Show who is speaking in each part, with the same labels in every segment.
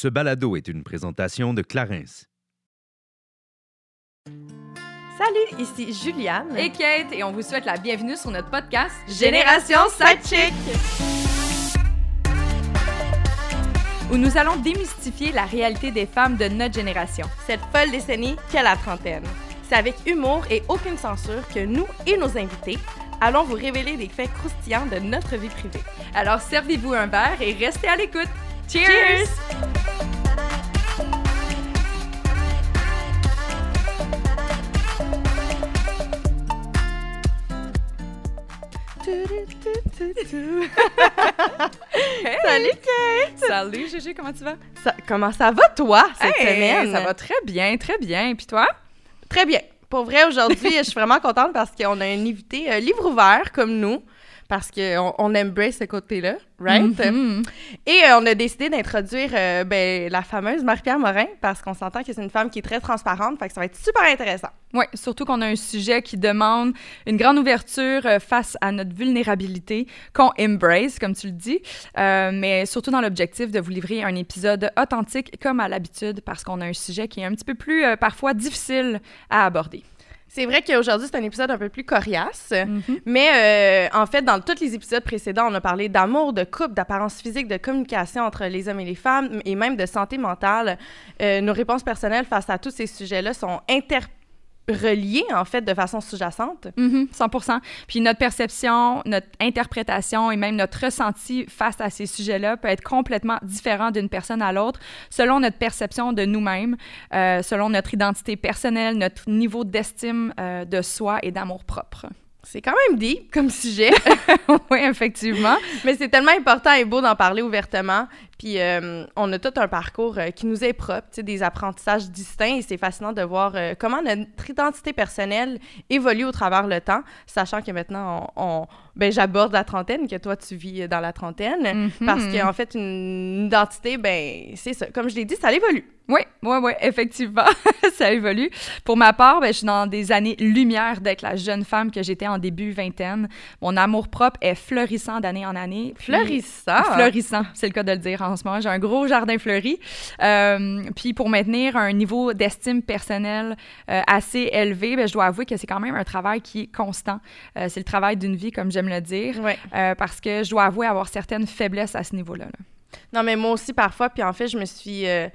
Speaker 1: Ce balado est une présentation de Clarence.
Speaker 2: Salut, ici Juliane.
Speaker 3: et Kate et on vous souhaite la bienvenue sur notre podcast
Speaker 2: Génération Sidechick.
Speaker 3: où nous allons démystifier la réalité des femmes de notre génération.
Speaker 2: Cette folle décennie qu'est la trentaine. C'est avec humour et aucune censure que nous et nos invités allons vous révéler des faits croustillants de notre vie privée.
Speaker 3: Alors servez-vous un verre et restez à l'écoute. Cheers!
Speaker 2: Cheers! Salut Kate!
Speaker 3: Salut Gégé, comment tu vas?
Speaker 2: Ça- comment ça va toi cette
Speaker 3: Hey,
Speaker 2: semaine?
Speaker 3: Ça va très bien, très bien. Puis toi?
Speaker 2: Très bien. Pour vrai, aujourd'hui, je suis vraiment contente parce qu'on a un invité euh, livre ouvert comme nous, parce qu'on on embrace ce côté-là, right?
Speaker 3: Mhm.
Speaker 2: Et euh, on a décidé d'introduire euh, ben, la fameuse Marie-Pierre Morin, parce qu'on s'entend que c'est une femme qui est très transparente, fait que ça va être super intéressant.
Speaker 3: Oui, surtout qu'on a un sujet qui demande une grande ouverture euh, face à notre vulnérabilité, qu'on embrace, comme tu le dis, mais surtout dans l'objectif de vous livrer un épisode authentique comme à l'habitude, parce qu'on a un sujet qui est un petit peu plus parfois difficile à aborder.
Speaker 2: C'est vrai qu'aujourd'hui, c'est un épisode un peu plus coriace,
Speaker 3: Mhm.
Speaker 2: mais euh, en fait, dans tous les épisodes précédents, on a parlé d'amour, de couple, d'apparence physique, de communication entre les hommes et les femmes, et même de santé mentale. Euh, nos réponses personnelles face à tous ces sujets-là sont interreliées, en fait, de façon sous-jacente.
Speaker 3: Mhm, 100% Puis notre perception, notre interprétation et même notre ressenti face à ces sujets-là peut être complètement différent d'une personne à l'autre selon notre perception de nous-mêmes, euh, selon notre identité personnelle, notre niveau d'estime euh, de soi et d'amour propre.
Speaker 2: C'est quand même deep comme sujet,
Speaker 3: oui, effectivement.
Speaker 2: mais c'est tellement important et beau d'en parler ouvertement. Puis euh, on a tout un parcours euh, qui nous est propre, des apprentissages distincts et c'est fascinant de voir euh, comment notre identité personnelle évolue au travers le temps, sachant que maintenant, on- ben, j'aborde la trentaine, que toi, tu vis dans la trentaine.
Speaker 3: Mhm.
Speaker 2: Parce qu'en fait, une identité, ben, c'est ça. Comme je l'ai dit, ça évolue.
Speaker 3: Oui, oui, oui, effectivement, ça évolue. Pour ma part, ben, je suis dans des années-lumière d'être la jeune femme que j'étais en début vingtaine. Mon amour-propre est fleurissant d'année en année. Puis-
Speaker 2: Fleurissant.
Speaker 3: Fleurissant, c'est le cas de le dire en ce moment. J'ai un gros jardin fleuri. Euh, puis pour maintenir un niveau d'estime personnelle euh, assez élevé, ben, je dois avouer que c'est quand même un travail qui est constant. Euh, c'est le travail d'une vie, comme j'aime le dire,
Speaker 2: Ouais.
Speaker 3: euh, parce que je dois avouer avoir certaines faiblesses à ce niveau-là. là.
Speaker 2: Non, mais moi aussi, parfois. Puis en fait, je me suis. euh,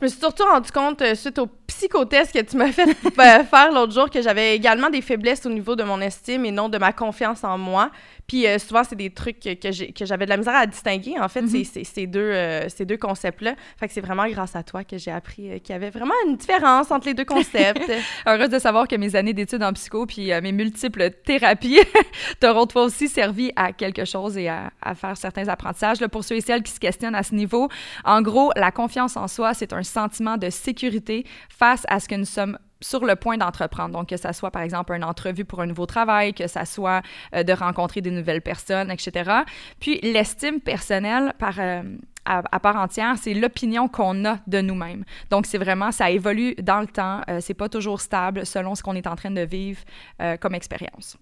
Speaker 2: je me suis surtout rendu compte, euh, suite au psychotest que tu m'as fait faire l'autre jour, que j'avais également des faiblesses au niveau de mon estime et non de ma confiance en moi. Puis euh, souvent, c'est des trucs que, j'avais de la misère à distinguer, en fait,
Speaker 3: Mhm.
Speaker 2: ces deux, euh, ces deux concepts-là. Fait que c'est vraiment grâce à toi que j'ai appris euh, qu'il y avait vraiment une différence entre les deux concepts.
Speaker 3: Heureuse de savoir que mes années d'études en psycho puis mes multiples thérapies t'auront toi aussi servi à quelque chose et à, à faire certains apprentissages. Là, pour ceux et celles qui se questionnent à ce niveau, en gros, la confiance en soi, c'est un sentiment de sécurité face à ce que nous sommes sur le point d'entreprendre. Donc, que ça soit, par exemple, une entrevue pour un nouveau travail, que ça soit euh, de rencontrer des nouvelles personnes, etc. Puis, l'estime personnelle, par, euh, à, part entière, c'est l'opinion qu'on a de nous-mêmes. Donc, c'est vraiment, ça évolue dans le temps. Euh, c'est pas toujours stable selon ce qu'on est en train de vivre euh, comme expérience.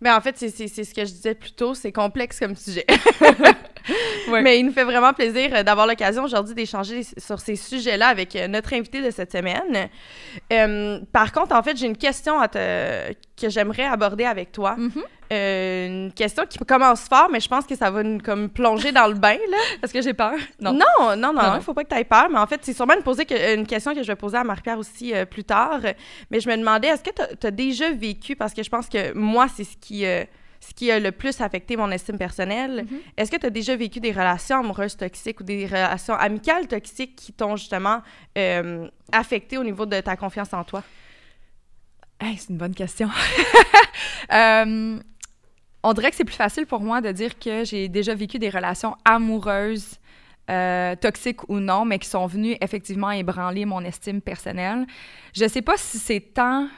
Speaker 2: Mais en fait, c'est ce que je disais plus tôt, c'est complexe comme sujet.
Speaker 3: Ouais.
Speaker 2: Mais il nous fait vraiment plaisir euh, d'avoir l'occasion aujourd'hui d'échanger sur ces sujets-là avec euh, notre invité de cette semaine. Euh, par contre, en fait, j'ai une question à te- que j'aimerais aborder avec toi.
Speaker 3: Mhm.
Speaker 2: Euh, une question qui commence fort, mais je pense que ça va nous comme plonger dans le bain, là.
Speaker 3: Est-ce que j'ai peur?
Speaker 2: Non, non, non,
Speaker 3: Non,
Speaker 2: il faut pas que tu aies peur. Mais en fait, c'est sûrement une, poser que- une question que je vais poser à Marie-Pierre aussi euh, plus tard. Mais je me demandais, est-ce que tu as, déjà vécu, parce que je pense que moi, c'est ce qui, euh, ce qui a le plus affecté mon estime personnelle,
Speaker 3: Mhm.
Speaker 2: est-ce que tu as déjà vécu des relations amoureuses toxiques ou des relations amicales toxiques qui t'ont justement affecté au niveau de ta confiance en toi?
Speaker 3: Hey, c'est une bonne question. Euh, on dirait que c'est plus facile pour moi de dire que j'ai déjà vécu des relations amoureuses, euh, toxiques ou non, mais qui sont venues effectivement ébranler mon estime personnelle. Je sais pas si c'est tant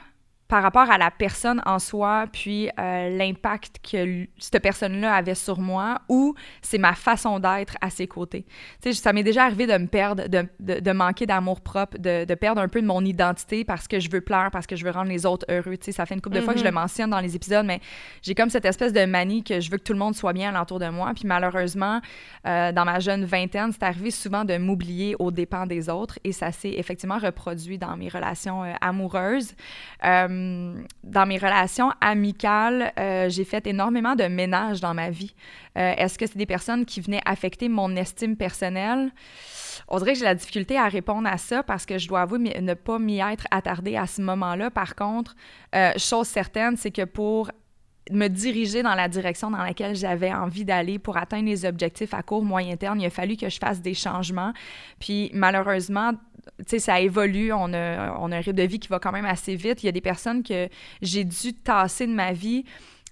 Speaker 3: par rapport à la personne en soi, puis euh, l'impact que cette personne-là avait sur moi, ou c'est ma façon d'être à ses côtés. Tu sais, ça m'est déjà arrivé de me perdre, de, de, manquer d'amour propre, de, de, perdre un peu de mon identité parce que je veux plaire, parce que je veux rendre les autres heureux. Tu sais, ça fait une couple de fois que je le mm-hmm. mentionne dans les épisodes, mais j'ai comme cette espèce de manie que je veux que tout le monde soit bien alentour de moi. Puis malheureusement, euh, dans ma jeune vingtaine, c'est arrivé souvent de m'oublier aux dépens des autres, et ça s'est effectivement reproduit dans mes relations euh, amoureuses. Euh, dans mes relations amicales, euh, j'ai fait énormément de ménage dans ma vie. Euh, est-ce que c'est des personnes qui venaient affecter mon estime personnelle? On dirait que j'ai la difficulté à répondre à ça parce que je dois avouer ne pas m'y être attardée à ce moment-là. Par contre, chose certaine, c'est que pour me diriger dans la direction dans laquelle j'avais envie d'aller pour atteindre les objectifs à court, moyen terme, il a fallu que je fasse des changements. Puis malheureusement, sais, ça évolue, on a, on a un rythme de vie qui va quand même assez vite. Il y a des personnes que j'ai dû tasser de ma vie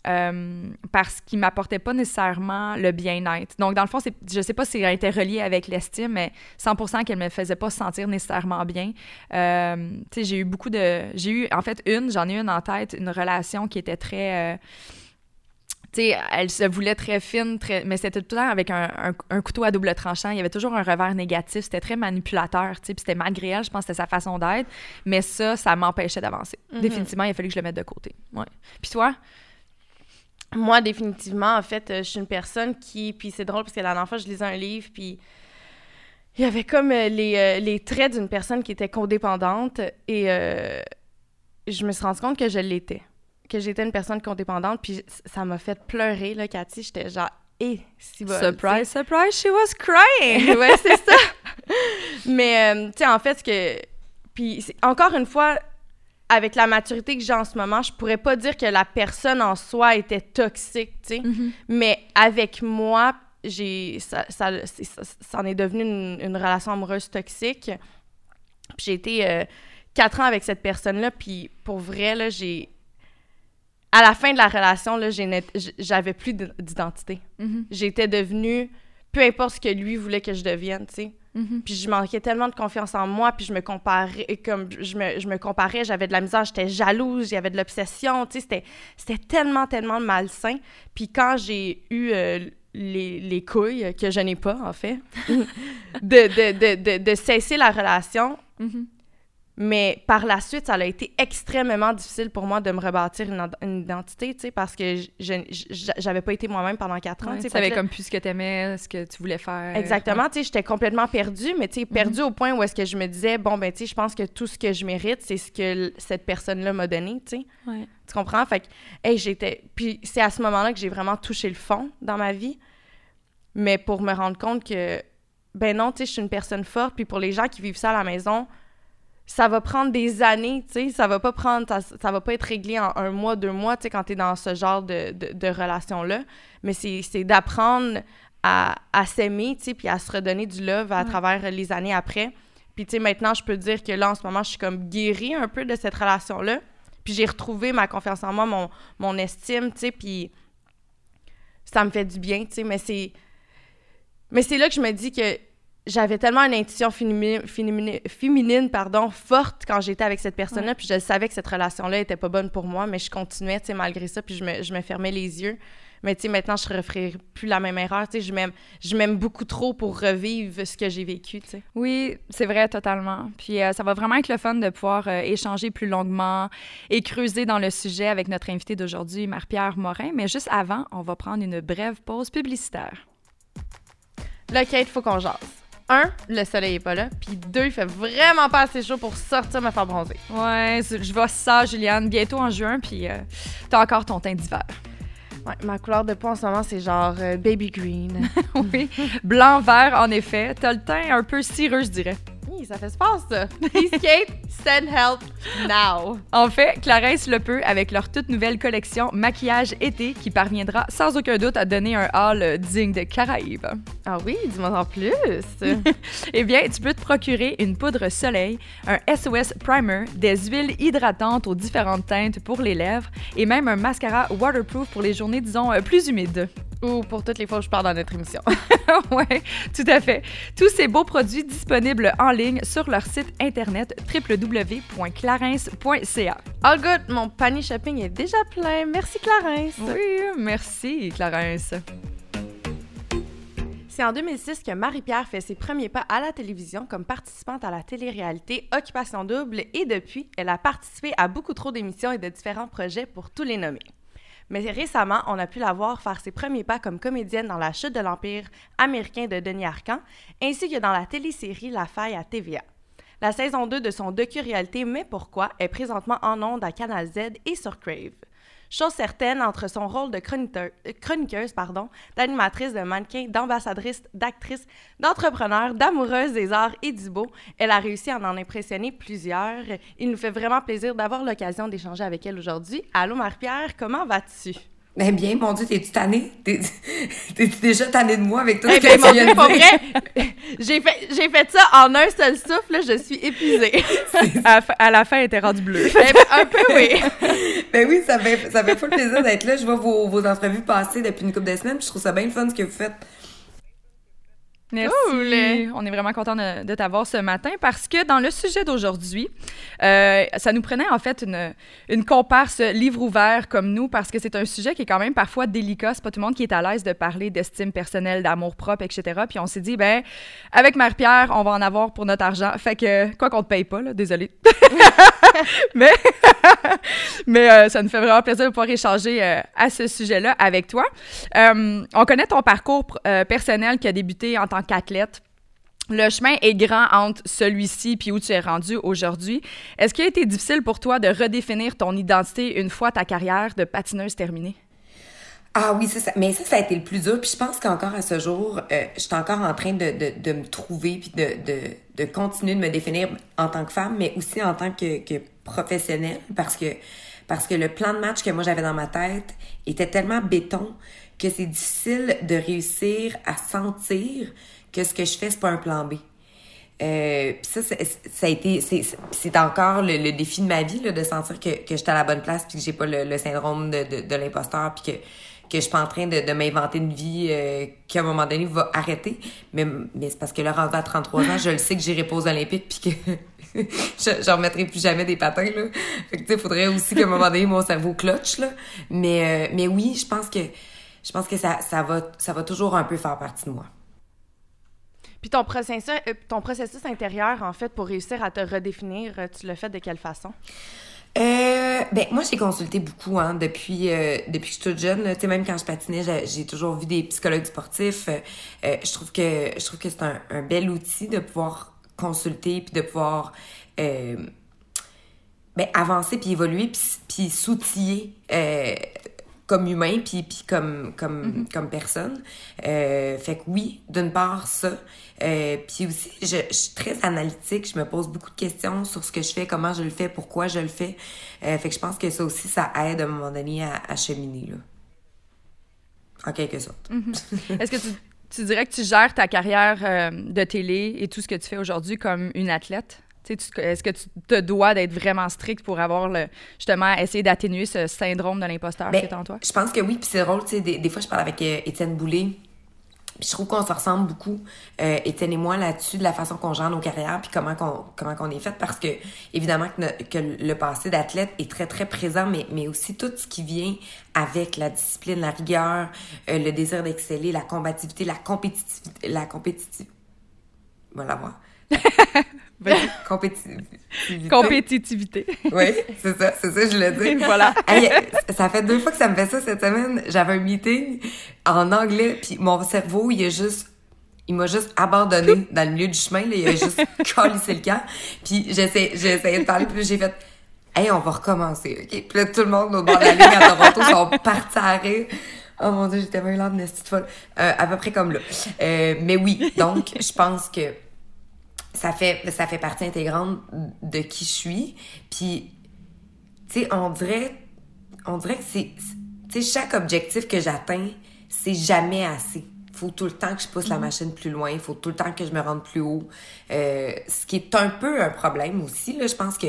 Speaker 3: euh, parce qu'ils m'apportaient pas nécessairement le bien-être. Donc, dans le fond, je sais pas si ça été relié avec l'estime, mais 100% qu'elle me faisait pas se sentir nécessairement bien. Euh, tu sais, j'ai eu beaucoup de... J'ai eu, en fait, une, j'en ai une en tête, une relation qui était très... Euh, tu sais, elle se voulait très fine, très... mais c'était tout le temps avec un, un, couteau à double tranchant. Il y avait toujours un revers négatif. C'était très manipulateur, tu sais, puis c'était malgré elle, je pense que c'était sa façon d'être. Mais ça, ça m'empêchait d'avancer. Mm-hmm. Définitivement, il a fallu que je le mette de côté. Ouais. Puis toi?
Speaker 2: Moi, définitivement, en fait, je suis une personne qui. Puis c'est drôle parce que la dernière fois, je lisais un livre, puis il y avait comme euh, les, euh, les traits d'une personne qui était codépendante et euh, je me suis rendu compte que je l'étais. Que j'étais une personne codépendante, puis ça m'a fait pleurer, là, Cathy. J'étais genre, hé, eh, si bon.
Speaker 3: Surprise, surprise, she was crying!
Speaker 2: ouais, c'est ça. Mais, tu sais, en fait, ce que. Puis, encore une fois, avec la maturité que j'ai en ce moment, je pourrais pas dire que la personne en soi était toxique, tu sais. Mm-hmm. Mais avec moi, j'ai ça, ça, en est devenu une, relation amoureuse toxique. Puis j'ai été euh, quatre ans avec cette personne-là, puis pour vrai, là, j'ai... À la fin de la relation, j'avais plus d'identité. Mm-hmm. J'étais devenue... Peu importe ce que lui voulait que je devienne, tu sais. Mm-hmm. Puis je manquais tellement de confiance en moi, puis je me comparais, comme je me, je me comparais, j'avais de la misère, j'étais jalouse, j'avais de l'obsession, tu sais, c'était, c'était tellement, tellement malsain. Puis quand j'ai eu euh, les, les, couilles, que je n'ai pas, en fait, de, de, de, de, cesser la relation, mm-hmm. Mais par la suite, ça a été extrêmement difficile pour moi de me rebâtir une, identité, tu sais, parce que je j'avais pas été moi-même pendant quatre ans.
Speaker 3: tu savais comme plus ce que tu aimais, ce que tu voulais faire.
Speaker 2: Exactement, tu sais, j'étais complètement perdue, mais tu sais, perdue mhm. au point où est-ce que je me disais, bon, ben, tu sais, je pense que tout ce que je mérite, c'est ce que cette personne-là m'a donné, tu sais. Tu comprends? Fait que, hey, j'étais... Puis c'est à ce moment-là que j'ai vraiment touché le fond dans ma vie, mais pour me rendre compte que, ben non, tu sais, je suis une personne forte, puis pour les gens qui vivent ça à la maison ça va prendre des années, tu sais, ça va pas prendre, ça, va pas être réglé en un mois, deux mois, tu sais, quand tu es dans ce genre de, de, relation-là, mais c'est d'apprendre à, à s'aimer, tu sais, puis à se redonner du love à travers les années après. Puis, tu sais, maintenant, je peux dire que là, en ce moment, je suis comme guérie un peu de cette relation-là, puis j'ai retrouvé ma confiance en moi, mon, mon estime, tu sais, puis ça me fait du bien, tu sais, mais c'est... Mais c'est là que je me dis que j'avais tellement une intuition féminine, féminine, pardon, forte quand j'étais avec cette personne-là, puis je savais que cette relation-là était pas bonne pour moi, mais je continuais, tu sais, malgré ça, puis je me, je me fermais les yeux. Mais tu sais, maintenant, je ne referai plus la même erreur. Tu sais, je m'aime, je m'aime beaucoup trop pour revivre ce que j'ai vécu, tu sais.
Speaker 3: Oui, c'est vrai, totalement. Puis euh, ça va vraiment être le fun de pouvoir euh, échanger plus longuement et creuser dans le sujet avec notre invité d'aujourd'hui, Marie-Pierre Morin. Mais juste avant, on va prendre une brève pause publicitaire.
Speaker 2: Là, Kate, faut qu'on jase un, le soleil est pas là, puis deux, il fait vraiment pas assez chaud pour sortir me faire bronzer.
Speaker 3: Ouais, je vois ça, Juliane, bientôt en juin, puis euh, t'as encore ton teint d'hiver.
Speaker 2: Ouais, ma couleur de peau en ce moment, c'est genre euh, baby green.
Speaker 3: oui, blanc-vert, en effet. T'as le teint un peu cireux, je dirais
Speaker 2: ça fait space, ça. Send help now.
Speaker 3: En fait, Clarence le peut avec leur toute nouvelle collection Maquillage été qui parviendra sans aucun doute à donner un hall digne de Caraïbes.
Speaker 2: Ah oui, dis-moi en plus.
Speaker 3: eh bien, tu peux te procurer une poudre soleil, un SOS primer, des huiles hydratantes aux différentes teintes pour les lèvres et même un mascara waterproof pour les journées, disons, euh, plus humides.
Speaker 2: Ou pour toutes les fois où je parle dans notre émission.
Speaker 3: oui, tout à fait. Tous ces beaux produits disponibles en ligne sur leur site internet www.clarence.ca.
Speaker 2: All good, mon panier shopping est déjà plein. Merci Clarence.
Speaker 3: Oui, merci Clarence.
Speaker 2: C'est en 2006 que Marie-Pierre fait ses premiers pas à la télévision comme participante à la télé-réalité Occupation Double et depuis, elle a participé à beaucoup trop d'émissions et de différents projets pour tous les nommer. Mais récemment, on a pu la voir faire ses premiers pas comme comédienne dans La chute de l'Empire américain de Denis Arcan, ainsi que dans la télésérie La Faille à TVA. La saison 2 de son docu-réalité Mais pourquoi est présentement en ondes à Canal Z et sur Crave. Chose certaine, entre son rôle de chroniqueuse, pardon, d'animatrice, de mannequin, d'ambassadrice, d'actrice, d'entrepreneur, d'amoureuse des arts et du beau, elle a réussi à en impressionner plusieurs. Il nous fait vraiment plaisir d'avoir l'occasion d'échanger avec elle aujourd'hui. Allô Marie-Pierre, comment vas-tu?
Speaker 4: Ben bien, mon Dieu, t'es-tu tannée? T'es-tu déjà tannée de moi avec tout ce
Speaker 2: eh
Speaker 4: que ben, tu viens de
Speaker 2: dire? j'ai fait, j'ai fait ça en un seul souffle, je suis épuisée.
Speaker 3: à, la fin, elle était rendue bleue.
Speaker 2: Ben, ben, un peu, oui.
Speaker 4: ben oui, ça fait, ça fait le plaisir d'être là. Je vois vos, vos entrevues passer depuis une couple de semaines, je trouve ça bien le fun ce que vous faites.
Speaker 3: Merci. On est vraiment content de, t'avoir ce matin parce que dans le sujet d'aujourd'hui, euh, ça nous prenait en fait une, une comparse livre ouvert comme nous parce que c'est un sujet qui est quand même parfois délicat. C'est pas tout le monde qui est à l'aise de parler d'estime personnelle, d'amour propre, etc. Puis on s'est dit, ben, avec Marie-Pierre, on va en avoir pour notre argent. Fait que, quoi qu'on te paye pas, là, désolé. mais mais euh, ça nous fait vraiment plaisir de pouvoir échanger euh, à ce sujet-là avec toi. on connaît ton parcours personnel qui a débuté en tant qu'athlète. Le chemin est grand entre celui-ci puis où tu es rendu aujourd'hui. Est-ce qu'il a été difficile pour toi de redéfinir ton identité une fois ta carrière de patineuse terminée?
Speaker 4: Ah oui, ça, mais ça, ça a été le plus dur. Puis je pense qu'encore à ce jour, euh, je suis encore en train de, me trouver puis de, continuer de me définir en tant que femme, mais aussi en tant que, que professionnelle parce que, parce que le plan de match que moi j'avais dans ma tête était tellement béton que c'est difficile de réussir à sentir que ce que je fais, c'est pas un plan B. Euh, ça, ça a été, c'est encore le, défi de ma vie, là, de sentir que, que j'étais à la bonne place, puis que j'ai pas le, syndrome de, de, l'imposteur, puis que, que je suis pas en train de, m'inventer une vie euh, qui, à un moment donné, va arrêter. Mais, mais c'est parce que là, rendu à 33 ans, je le sais que j'irai pas aux Olympiques, puis que je, remettrai plus jamais des patins, là. Fait que, tu faudrait aussi qu'à un moment donné, mon cerveau clutch, là. Mais, euh, mais oui, je pense que, je pense que ça, ça va, ça va toujours un peu faire partie de moi.
Speaker 2: Puis ton processus, euh, ton processus intérieur, en fait, pour réussir à te redéfinir, euh, tu l'as fait de quelle façon?
Speaker 4: Euh, ben moi j'ai consulté beaucoup hein, depuis euh, depuis que je suis toute jeune tu sais même quand je patinais j'ai toujours vu des psychologues sportifs je trouve que je trouve que c'est un, un, bel outil de pouvoir consulter puis de pouvoir ben, avancer puis évoluer puis, puis s'outiller comme humain puis puis comme comme mm-hmm. comme personne. Euh, fait que oui d'une part ça. Euh, puis aussi je, je, suis très analytique je me pose beaucoup de questions sur ce que je fais comment je le fais pourquoi je le fais. Euh, fait que je pense que ça aussi ça aide à un moment donné à, à cheminer là. En quelque sorte.
Speaker 3: Mm-hmm. est-ce que tu, tu dirais que tu gères ta carrière de télé et tout ce que tu fais aujourd'hui comme une athlète? Est-ce que tu te dois d'être vraiment strict pour avoir le justement essayer d'atténuer ce syndrome de l'imposteur ben, qui est en toi?
Speaker 4: Je pense que oui, puis c'est drôle, des, fois je parle avec euh, Étienne Boulay, puis je trouve qu'on se ressemble beaucoup, euh, Étienne et moi, là-dessus, de la façon qu'on gère nos carrières, puis comment qu'on comment qu'on est fait, parce que évidemment que, que le passé d'athlète est très très présent, mais mais aussi tout ce qui vient avec la discipline, la rigueur, euh, le désir d'exceller, la combativité, la compétitivité, la compétitivité. Voilà.
Speaker 3: Compétitivité. Compétitivité.
Speaker 4: oui, c'est ça, c'est ça, je l'ai dit.
Speaker 3: voilà.
Speaker 4: ça fait deux fois que ça me fait ça cette semaine. J'avais un meeting en anglais, puis mon cerveau, il est juste il m'a juste abandonné dans le milieu du chemin, là, il a juste collissé le camp. Puis j'essaie, j'ai essayé de parler, puis j'ai fait Hey, on va recommencer, OK? Puis là, tout le monde au bord de la ligne à Toronto sont partis à rire. Oh mon dieu, j'étais vraiment de folle. Euh, à peu près comme là. Euh, mais oui, donc, je pense que ça fait ça fait partie intégrante de qui je suis puis tu sais on dirait on dirait que c'est tu sais chaque objectif que j'atteins c'est jamais assez faut tout le temps que je pousse la mm-hmm. machine plus loin, il faut tout le temps que je me rende plus haut. Euh, ce qui est un peu un problème aussi, là, je pense que...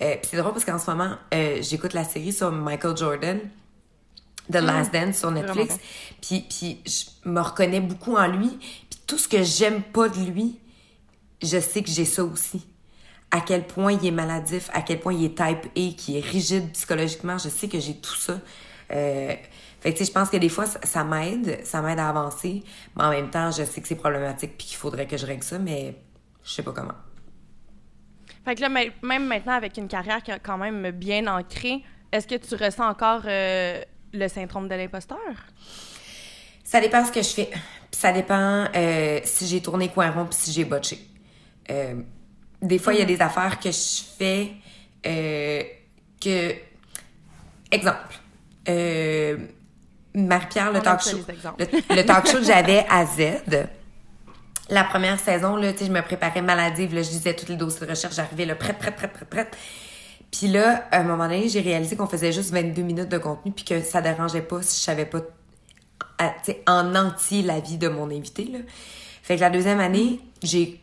Speaker 4: Euh, c'est drôle parce qu'en ce moment, euh, j'écoute la série sur Michael Jordan. The Last Dance sur Netflix. Puis, puis je me reconnais beaucoup en lui. Puis tout ce que j'aime pas de lui, je sais que j'ai ça aussi. À quel point il est maladif, à quel point il est type A, qui est rigide psychologiquement, je sais que j'ai tout ça. Euh, fait que, je pense que des fois, ça, m'aide, ça m'aide à avancer, mais en même temps, je sais que c'est problématique puis qu'il faudrait que je règle ça, mais je sais pas comment.
Speaker 2: Fait que là, même maintenant, avec une carrière qui est quand même bien ancrée, est-ce que tu ressens encore euh, le syndrome de l'imposteur?
Speaker 4: Ça dépend ce que je fais. Puis ça dépend euh, si j'ai tourné coin rond puis si j'ai botché. Euh, des fois, il y a des affaires que je fais que... Exemple. Marie-Pierre, le talk show. Le, talk show que j'avais à Z. La première saison, là, je me préparais maladive, là, je disais tous les dossiers de recherche, j'arrivais là, prête, prête, prête, prête, prête. Puis là, à un moment donné, j'ai réalisé qu'on faisait juste 22 minutes de contenu puis que ça dérangeait pas si je savais pas en entier la vie de mon invité. Là. Fait que la deuxième année, j'ai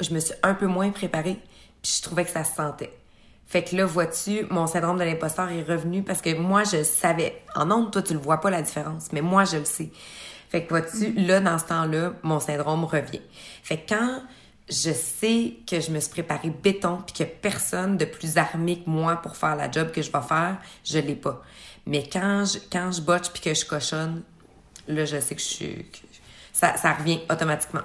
Speaker 4: je me suis un peu moins préparée puis je trouvais que ça se sentait. Fait que là, vois-tu, mon syndrome de l'imposteur est revenu parce que moi, je savais. En ondes, toi, tu le vois pas la différence, mais moi, je le sais. Fait que vois-tu, là, dans ce temps-là, mon syndrome revient. Fait que quand je sais que je me suis préparée béton puis a personne de plus armé que moi pour faire la job que je vais faire, je l'ai pas. Mais quand je, quand je botche puis que je cochonne, là, je sais que je suis... ça, ça revient automatiquement.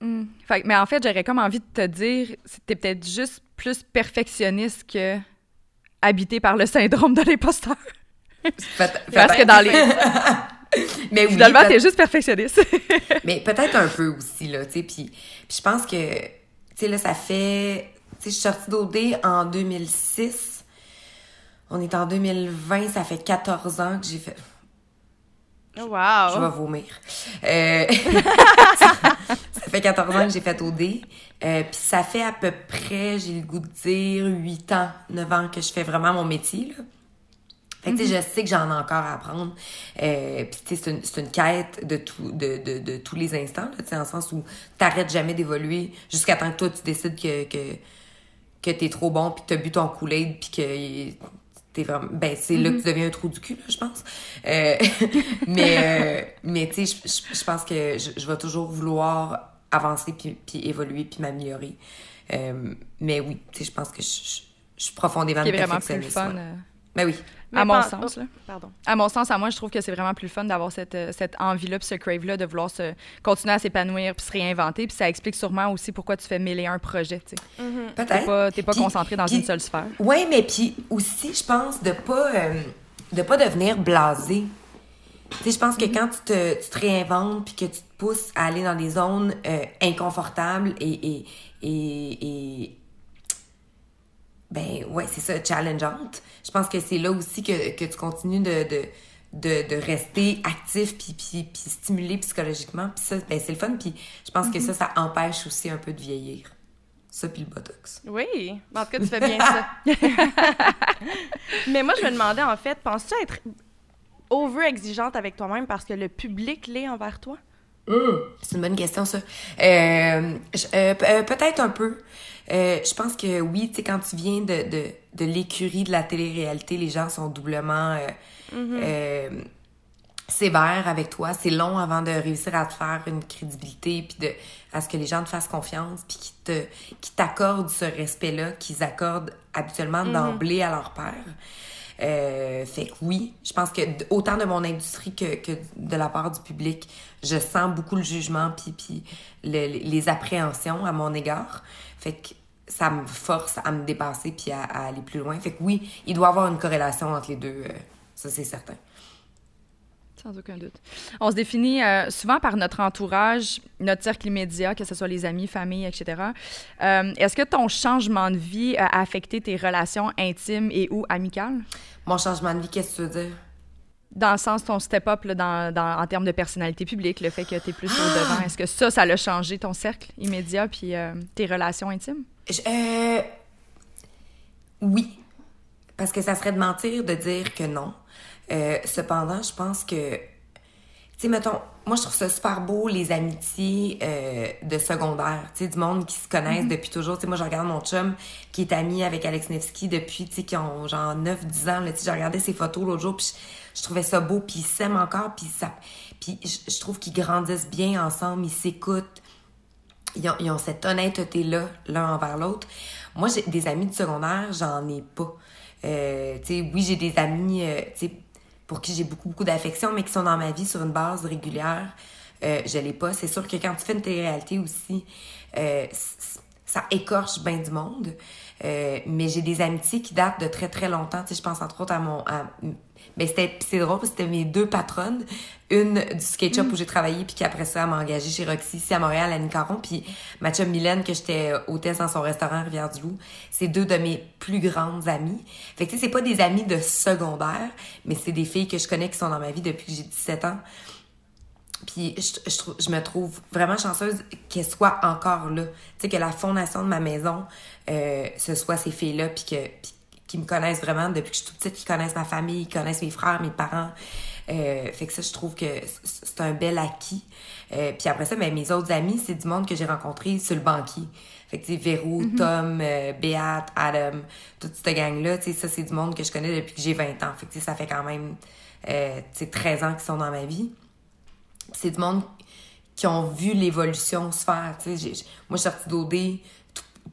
Speaker 3: Hmm. Fait, mais en fait, j'aurais comme envie de te dire, c'était peut-être juste plus perfectionniste que habité par le syndrome de l'imposteur. Parce que dans les... mais oui, Finalement, t'es juste perfectionniste.
Speaker 4: mais peut-être un peu aussi, là, tu sais. Puis, je pense que, tu sais, là, ça fait... Tu sais, je suis sortie d'OD en 2006. On est en 2020, ça fait 14 ans que j'ai fait...
Speaker 2: Oh, wow!
Speaker 4: Je vais vomir. Euh... ça fait 14 ans que j'ai fait OD. Euh, Puis ça fait à peu près, j'ai le goût de dire, 8 ans, 9 ans que je fais vraiment mon métier, là. Fait que, tu sais, je sais que j'en ai encore à apprendre. Euh, puis, tu sais, c'est une, une quête de, tout, de, de, de tous les instants, sais, en sens où t'arrêtes jamais d'évoluer jusqu'à temps que toi, tu décides que, que, que t'es trop bon, puis que t'as bu ton Kool-Aid, puis que t'es vraiment... Ben, c'est là que tu deviens un trou du cul, là, je pense. Euh, mais, euh, mais tu sais, je, je pense que je, je, vais toujours vouloir avancer, puis, puis évoluer, puis m'améliorer. Euh, mais oui, tu sais, je pense que je, je, suis profondément
Speaker 3: perfectionniste. vraiment plus fun.
Speaker 4: Ben oui
Speaker 3: à mon sens, là. Pardon. À mon sens, à moi, je trouve que c'est vraiment plus fun d'avoir cette, euh, cette envie-là, puis ce crave-là, de vouloir se, continuer à s'épanouir, puis se réinventer. Puis ça explique sûrement aussi pourquoi tu fais mille et un projets, tu sais.
Speaker 4: Mm-hmm. Peut-être.
Speaker 3: T'es pas, pas concentré dans une seule sphère.
Speaker 4: Oui, mais puis aussi, je pense, de pas, euh, de pas devenir blasé. Tu sais, je pense que mm-hmm. quand tu te, tu te réinventes, puis que tu te pousses à aller dans des zones euh, inconfortables et, et, et, et ben ouais, c'est ça, challengeante. Je pense que c'est là aussi que, que tu continues de, de, de, de rester actif puis, puis, puis stimulé psychologiquement. Puis ça, ben c'est le fun. Puis je pense que ça, ça empêche aussi un peu de vieillir. Ça, puis le Botox.
Speaker 2: Oui, en tout cas, tu fais bien ça. Mais moi, je me demandais, en fait, penses-tu être over-exigeante avec toi-même parce que le public l'est envers toi?
Speaker 4: Mmh. C'est une bonne question, ça. Euh, euh, euh, peut-être un peu. Euh, je pense que oui, tu sais, quand tu viens de, de, de l'écurie de la télé-réalité, les gens sont doublement euh, mm-hmm. euh, sévères avec toi. C'est long avant de réussir à te faire une crédibilité, puis de à ce que les gens te fassent confiance, puis qui te qui t'accordent ce respect-là qu'ils accordent habituellement mm-hmm. d'emblée à leur père. Euh, fait que oui, je pense que autant de mon industrie que, que de la part du public, je sens beaucoup le jugement puis, puis les appréhensions à mon égard. Fait que ça me force à me dépasser puis à, aller plus loin. Fait que oui, il doit y avoir une corrélation entre les deux, euh, ça c'est certain.
Speaker 3: Sans aucun doute. On se définit euh, souvent par notre entourage, notre cercle immédiat, que ce soit les amis, famille, etc. Euh, est-ce que ton changement de vie a affecté tes relations intimes et ou amicales?
Speaker 4: Mon changement de vie, qu'est-ce que tu veux dire?
Speaker 3: Dans le sens, ton step-up dans, dans, en termes de personnalité publique, le fait que tu es plus au devant, est-ce que ça, ça a changé ton cercle immédiat puis tes relations intimes?
Speaker 4: Euh, oui. Parce que ça serait de mentir de dire que non. Euh, cependant, je pense que, tu sais, mettons, moi, je trouve ça super beau, les amitiés euh, de secondaire. Tu sais, du monde qui se connaissent depuis toujours. Tu sais, moi, je regarde mon chum qui est ami avec Alex Nevsky depuis, tu sais, qui ont genre 9-10 ans. Tu sais, j'ai regardé ses photos l'autre jour, puis je, trouvais ça beau, puis ils s'aiment encore, puis ça... Puis je, je trouve qu'ils grandissent bien ensemble, ils s'écoutent. Ils ont, ils ont, cette honnêteté-là, l'un envers l'autre. Moi, j'ai des amis de secondaire, j'en ai pas. Euh, oui, j'ai des amis, euh, pour qui j'ai beaucoup, beaucoup d'affection, mais qui sont dans ma vie sur une base régulière. Euh, je l'ai pas. C'est sûr que quand tu fais une télé-réalité aussi, euh, ça écorche bien du monde. Euh, mais j'ai des amitiés qui datent de très, très longtemps. Tu sais, je pense entre autres à mon... À, mais c'était c'est drôle parce que c'était mes deux patronnes une du SketchUp mm. où j'ai travaillé puis qui après ça m'a engagée chez Roxy ici à Montréal à Nicaron puis ma chum Mylène que j'étais hôtesse dans son restaurant Rivière-du-Loup c'est deux de mes plus grandes amies fait que tu sais c'est pas des amies de secondaire mais c'est des filles que je connais qui sont dans ma vie depuis que j'ai 17 ans puis je, je, je, me trouve vraiment chanceuse qu'elles soient encore là. Tu sais, que la fondation de ma maison, euh, ce soit ces filles-là, puis que, qui me connaissent vraiment depuis que je suis toute petite, qui connaissent ma famille, qui connaissent mes frères, mes parents. Euh, fait que ça, je trouve que c'est un bel acquis. Euh, puis après ça, ben, mes autres amis, c'est du monde que j'ai rencontré sur le banquier. Fait que, tu sais, Véro, mm-hmm. Tom, euh, Béat, Adam, toute cette gang-là, tu sais, ça, c'est du monde que je connais depuis que j'ai 20 ans. Fait que, tu sais, ça fait quand même, euh, tu sais, 13 ans qu'ils sont dans ma vie. C'est du monde qui ont vu l'évolution se faire, tu sais. Moi, je suis sortie d'OD,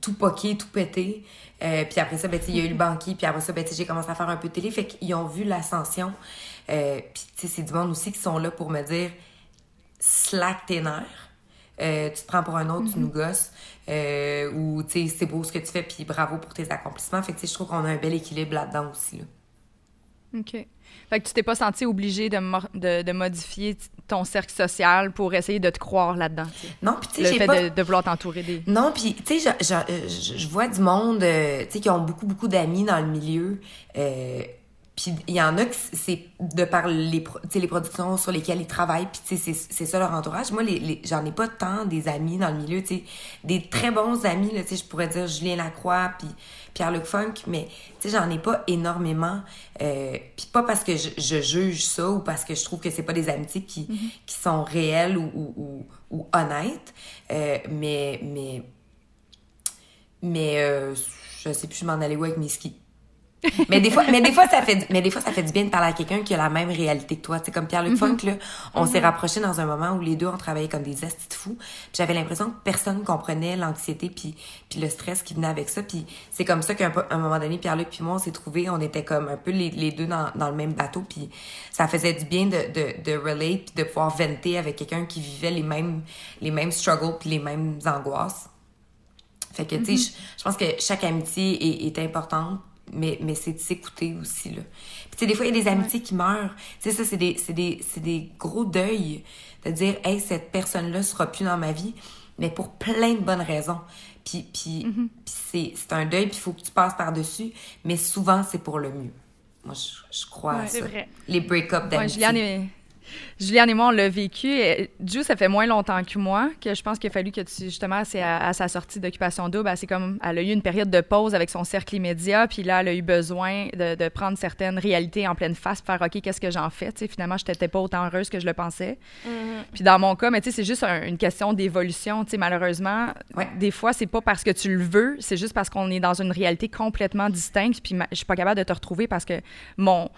Speaker 4: tout, poqué, tout pété. Euh, puis après ça, ben, il y a eu le banquier. Puis après ça, ben, j'ai commencé à faire un peu de télé. Fait qu'ils ont vu l'ascension. Euh, puis c'est du monde aussi qui sont là pour me dire slack tes nerfs. Euh, tu te prends pour un autre, tu mm-hmm. nous gosses. Euh, ou tu sais, c'est beau ce que tu fais, puis bravo pour tes accomplissements. Fait que je trouve qu'on a un bel équilibre là-dedans aussi. Là.
Speaker 3: OK. Fait que tu t'es pas senti obligé de, de, de, modifier ton cercle social pour essayer de te croire là-dedans.
Speaker 4: Non, puis tu sais,
Speaker 3: Le fait de, de, vouloir t'entourer des...
Speaker 4: Non, puis tu sais, je, je, je, vois du monde, euh, tu sais, qui ont beaucoup, beaucoup d'amis dans le milieu. Euh, puis il y en a que c'est de par les, les productions sur lesquelles ils travaillent, puis c'est ça leur entourage. Moi, les, les j'en ai pas tant des amis dans le milieu, tu sais, des très bons amis, là, tu sais, je pourrais dire Julien Lacroix, puis Pierre-Luc Funk, mais tu sais, j'en ai pas énormément. Euh, puis pas parce que je, je, juge ça ou parce que je trouve que c'est pas des amitiés qui, mm-hmm. qui sont réelles ou, ou, ou, ou honnêtes, euh, mais mais mais euh, je sais plus je m'en allais où avec mes skis mais des fois mais des fois ça fait mais des fois ça fait du bien de parler à quelqu'un qui a la même réalité que toi. C'est comme Pierre Luc mm Funk là on s'est mm-hmm. rapprochés dans un moment où les deux ont travaillé comme des estis de fous. J'avais l'impression que personne comprenait l'anxiété puis puis le stress qui venait avec ça. Puis c'est comme ça qu'à un, moment donné Pierre Luc puis moi on s'est trouvés on était comme un peu les, les deux dans, dans le même bateau. Puis ça faisait du bien de de de relate puis de pouvoir venter avec quelqu'un qui vivait les mêmes les mêmes struggles puis les mêmes angoisses. Fait que, tu sais, mm-hmm. je, je pense que chaque amitié est, est importante mais, mais c'est de s'écouter aussi, là. Puis, tu sais, des fois, il y a des amitiés qui meurent. Tu sais, ça, c'est des, des, des gros deuils de dire, hey, cette personne-là sera plus dans ma vie, mais pour plein de bonnes raisons. Puis, puis, mm-hmm. puis c'est un deuil, puis il faut que tu passes par-dessus, mais souvent, c'est pour le mieux. Moi, je, je crois à ça. Vrai. Les break-up d'amitié.
Speaker 3: Ouais, Juliane et moi, on l'a vécu. Ju, ça fait moins longtemps que moi, que je pense qu'il a fallu que tu, justement, c'est à, sa sortie d'Occupation Double, c'est comme, elle a eu une période de pause avec son cercle immédiat, puis là, elle a eu besoin de, prendre certaines réalités en pleine face pour faire, OK, qu'est-ce que j'en fais? finalement, je n'étais pas autant heureuse que je le pensais. Mm-hmm. Puis dans mon cas, mais c'est juste une question d'évolution. Malheureusement, des fois, c'est pas parce que tu le veux, c'est juste parce qu'on est dans une réalité complètement distincte, puis je suis pas capable de te retrouver parce que mon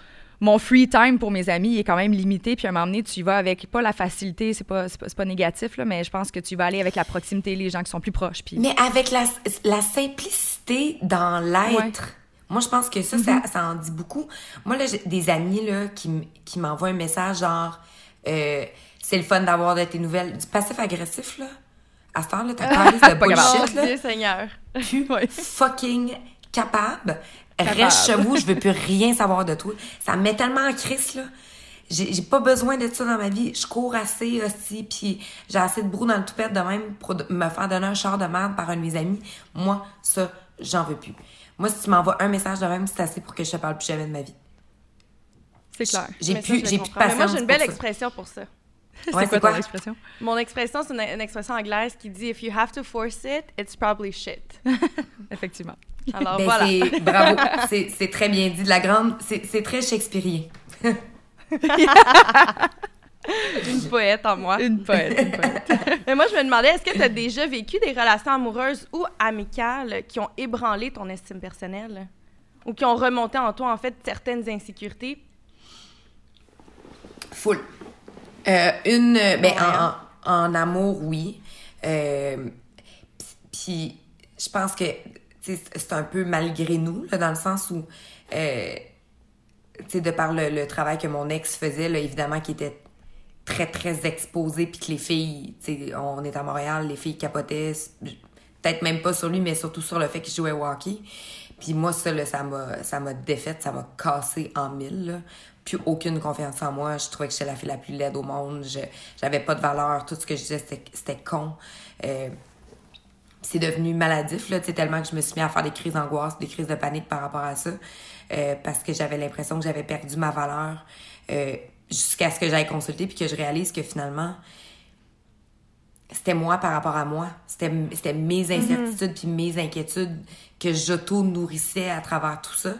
Speaker 3: mon free time pour mes amis est quand même limité. Puis à un moment donné, tu y vas avec pas la facilité, c'est pas, pas, pas, négatif, là, mais je pense que tu vas aller avec la proximité, les gens qui sont plus proches. Puis...
Speaker 4: Mais avec la, la simplicité dans l'être. Moi, je pense que ça, ça, mm-hmm. ça, en dit beaucoup. Moi, là, j'ai des amis là, qui, qui m'envoient un message genre euh, c'est le fun d'avoir de tes nouvelles. Du passif-agressif, là. À ce temps-là, t'as parlé de bullshit, là.
Speaker 2: Seigneur.
Speaker 4: Tu fucking capable Reste chez vous, je veux plus rien savoir de toi. Ça me met tellement en crise, là. J'ai pas besoin de ça dans ma vie. Je cours assez aussi, puis j'ai assez de brou dans le toupette de même pour me faire donner un char de merde par un de mes amis. Moi, ça, j'en veux plus. Moi, si tu m'envoies un message de même, c'est assez pour que je te parle plus jamais de ma vie.
Speaker 3: C'est clair.
Speaker 4: J'ai plus, j'ai plus de patience.
Speaker 2: Mais moi, j'ai une belle expression pour ça.
Speaker 3: C'est quoi, ton expression?
Speaker 2: Mon expression, c'est une, une, expression anglaise qui dit If you have to force it, it's probably shit.
Speaker 3: Effectivement.
Speaker 2: Alors ben, voilà.
Speaker 4: Bravo, c'est très bien dit. De la grande, c'est très shakespearien.
Speaker 2: une poète en moi.
Speaker 3: Une poète, une poète.
Speaker 2: Mais moi, je me demandais, est-ce que tu as déjà vécu des relations amoureuses ou amicales qui ont ébranlé ton estime personnelle? Ou qui ont remonté en toi, en fait, certaines insécurités?
Speaker 4: Full. Euh, une, ben, en, en, amour, oui. Euh, puis, je pense que c'est un peu malgré nous, là, dans le sens où, euh, de par le, le, travail que mon ex faisait, là, évidemment, qui était très, très exposé, puis que les filles, on est à Montréal, les filles capotaient, peut-être même pas sur lui, mais surtout sur le fait qu'il jouait au hockey. Puis moi, ça, là, ça m'a, ça m'a défaite, ça m'a cassé en mille, là. Puis aucune confiance en moi. Je trouvais que j'étais la fille la plus laide au monde. Je, j'avais pas de valeur. Tout ce que je disais, c'était, c'était con. Euh, c'est devenu maladif, là, tellement que je me suis mis à faire des crises d'angoisse, des crises de panique par rapport à ça. Euh, parce que j'avais l'impression que j'avais perdu ma valeur. Euh, jusqu'à ce que j'aille consulter puis que je réalise que finalement, c'était moi par rapport à moi. C'était, c'était mes mhm. incertitudes puis mes inquiétudes que j'auto-nourrissais à travers tout ça.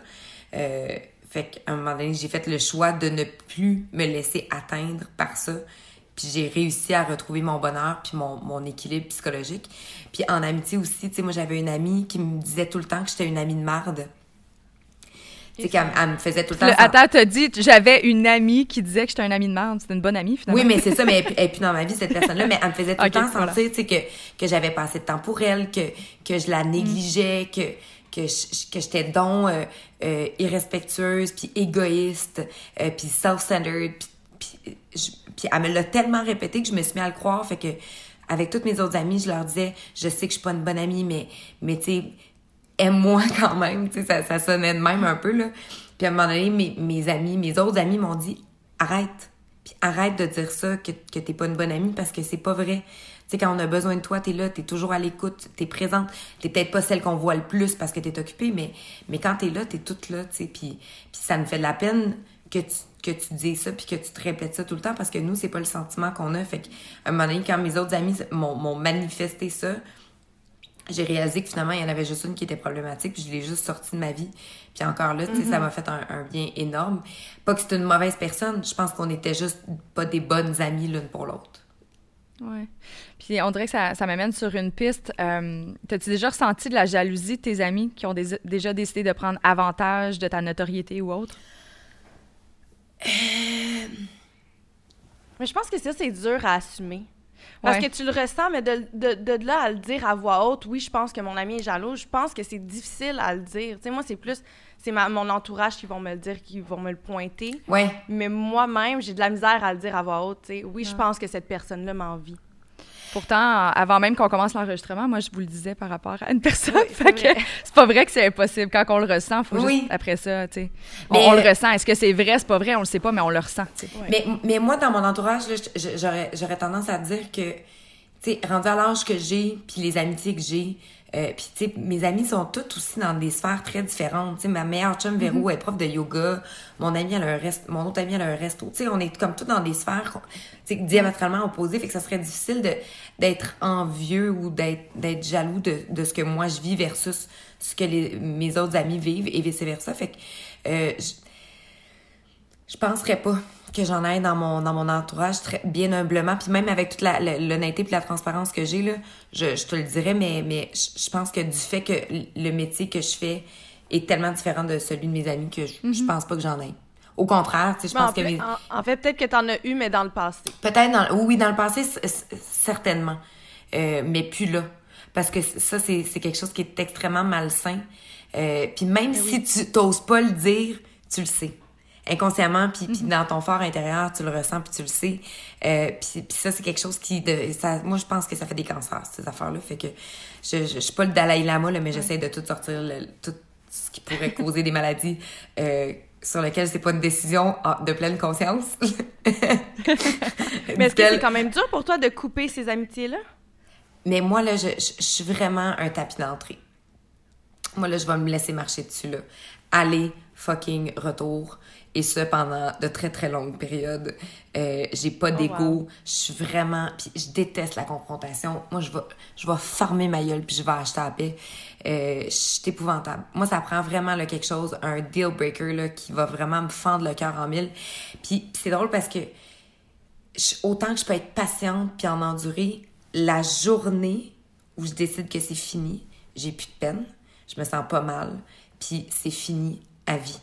Speaker 4: Euh, fait qu'à un moment donné, j'ai fait le choix de ne plus me laisser atteindre par ça. Puis j'ai réussi à retrouver mon bonheur puis mon, mon équilibre psychologique. Puis en amitié aussi, tu sais, moi j'avais une amie qui me disait tout le temps que j'étais une amie de marde. Tu sais, qu'elle me faisait tout le temps. Le,
Speaker 3: attends, t'as dit, j'avais une amie qui disait que j'étais un ami de merde. C'était une bonne amie, finalement.
Speaker 4: Oui, mais c'est ça, mais elle, plus dans ma vie, cette personne-là, mais elle me faisait tout le temps sentir, tu sais, que, que j'avais pas assez de temps pour elle, que, que je la négligeais, que, que que j'étais donc euh, euh, irrespectueuse, puis égoïste, euh, puis self-centered, puis, puis, elle me l'a tellement répété que je me suis mis à le croire, fait que avec toutes mes autres amies, je leur disais, je sais que je suis pas une bonne amie, mais, mais tu sais, aime-moi quand même, tu sais, ça, ça sonnait de même un peu, là. Puis à un moment donné, mes, mes amis, mes autres amis m'ont dit, arrête. Puis arrête de dire ça, que, que t'es pas une bonne amie, parce que c'est pas vrai. Tu sais, quand on a besoin de toi, t'es là, t'es toujours à l'écoute, t'es présente. T'es peut-être pas celle qu'on voit le plus parce que t'es occupée, mais, mais quand t'es là, t'es toute là, tu sais. Puis, puis ça me fait de la peine que tu, que tu dis ça puis que tu te répètes ça tout le temps parce que nous, c'est pas le sentiment qu'on a. Fait qu'à un moment donné, quand mes autres amis m'ont manifesté ça, j'ai réalisé que finalement, il y en avait juste une qui était problématique, puis je l'ai juste sortie de ma vie. Puis encore là, tu sais, ça mm-hmm. m'a fait un, bien énorme. Pas que c'était une mauvaise personne, je pense qu'on était juste pas des bonnes amies l'une pour l'autre.
Speaker 3: Ouais. Puis on dirait que ça, ça m'amène sur une piste. Euh, T'as-tu déjà ressenti de la jalousie de tes amis qui ont déjà décidé de prendre avantage de ta notoriété ou autre?
Speaker 2: Euh... Mais je pense que ça, c'est dur à assumer. Parce que tu le ressens, mais de, de, de, là à le dire à voix haute, oui, je pense que mon ami est jaloux, je pense que c'est difficile à le dire. Tu sais, moi, c'est plus, c'est mon entourage qui vont me le dire, qui vont me le pointer.
Speaker 4: Ouais.
Speaker 2: Mais moi-même, j'ai de la misère à le dire à voix haute. Tu sais. Oui, je pense que cette personne-là m'envie.
Speaker 3: Pourtant, avant même qu'on commence l'enregistrement, moi, je vous le disais par rapport à une personne. c'est pas vrai que c'est impossible. Quand on le ressent, faut juste, après ça, tu sais. On, le ressent. Est-ce que c'est vrai, c'est pas vrai? On le sait pas, mais on le ressent,
Speaker 4: mais, mais moi, dans mon entourage, j'aurais tendance à dire que, tu sais, rendu à l'âge que j'ai, puis les amitiés que j'ai, euh, puis tu sais, mes amis sont toutes aussi dans des sphères très différentes. Tu sais, ma meilleure chum Véro mm-hmm. est prof de yoga. Mon ami elle a un reste, mon autre ami elle a un resto. Tu sais, on est comme tous dans des sphères, tu sais, diamétralement opposées. Fait que ça serait difficile de d'être envieux ou d'être d'être jaloux de, de ce que moi je vis versus ce que les, mes autres amis vivent et vice versa. Fait que euh, je, je penserais pas que j'en ai dans mon dans mon entourage très bien humblement. Puis même avec toute la l'honnêteté puis la transparence que j'ai là je, je, te le dirais mais mais je pense que du fait que le métier que je fais est tellement différent de celui de mes amis que je, je mhm. pense pas que j'en ai au contraire tu sais je pense que
Speaker 2: en, fait peut-être que tu en as eu mais dans le passé.
Speaker 4: Peut-être dans oui dans le passé certainement. Euh, mais plus là. Parce que ça c'est c'est quelque chose qui est extrêmement malsain. Euh, puis même ben si tu t'oses pas le dire tu le sais inconsciemment, puis, mhm. dans ton fort intérieur, tu le ressens, puis tu le sais. Euh, puis, puis ça, c'est quelque chose qui... De, ça, moi, je pense que ça fait des cancers, ces affaires-là. Fait que je, je, suis pas le Dalai Lama, là, mais j'essaie de tout sortir, le, tout ce qui pourrait causer des maladies euh, sur lesquelles c'est pas une décision de pleine conscience.
Speaker 2: mais est-ce que c'est quand même dur pour toi de couper ces amitiés-là?
Speaker 4: Mais moi, là, je, je, suis vraiment un tapis d'entrée. Moi, là, je vais me laisser marcher dessus, là. Aller, fucking, retour et ça pendant de très très longues périodes. Euh, j'ai pas oh, d'ego, je suis vraiment puis je déteste la confrontation. Moi je vais je vais farmer ma gueule puis je vais acheter à paix. Euh, je suis épouvantable. Moi ça prend vraiment là, quelque chose un deal breaker là qui va vraiment me fendre le cœur en mille. Puis c'est drôle parce que je- autant que je peux être patiente puis en endurer, la journée où je décide que c'est fini, j'ai plus de peine, je me sens pas mal, puis c'est fini à vie.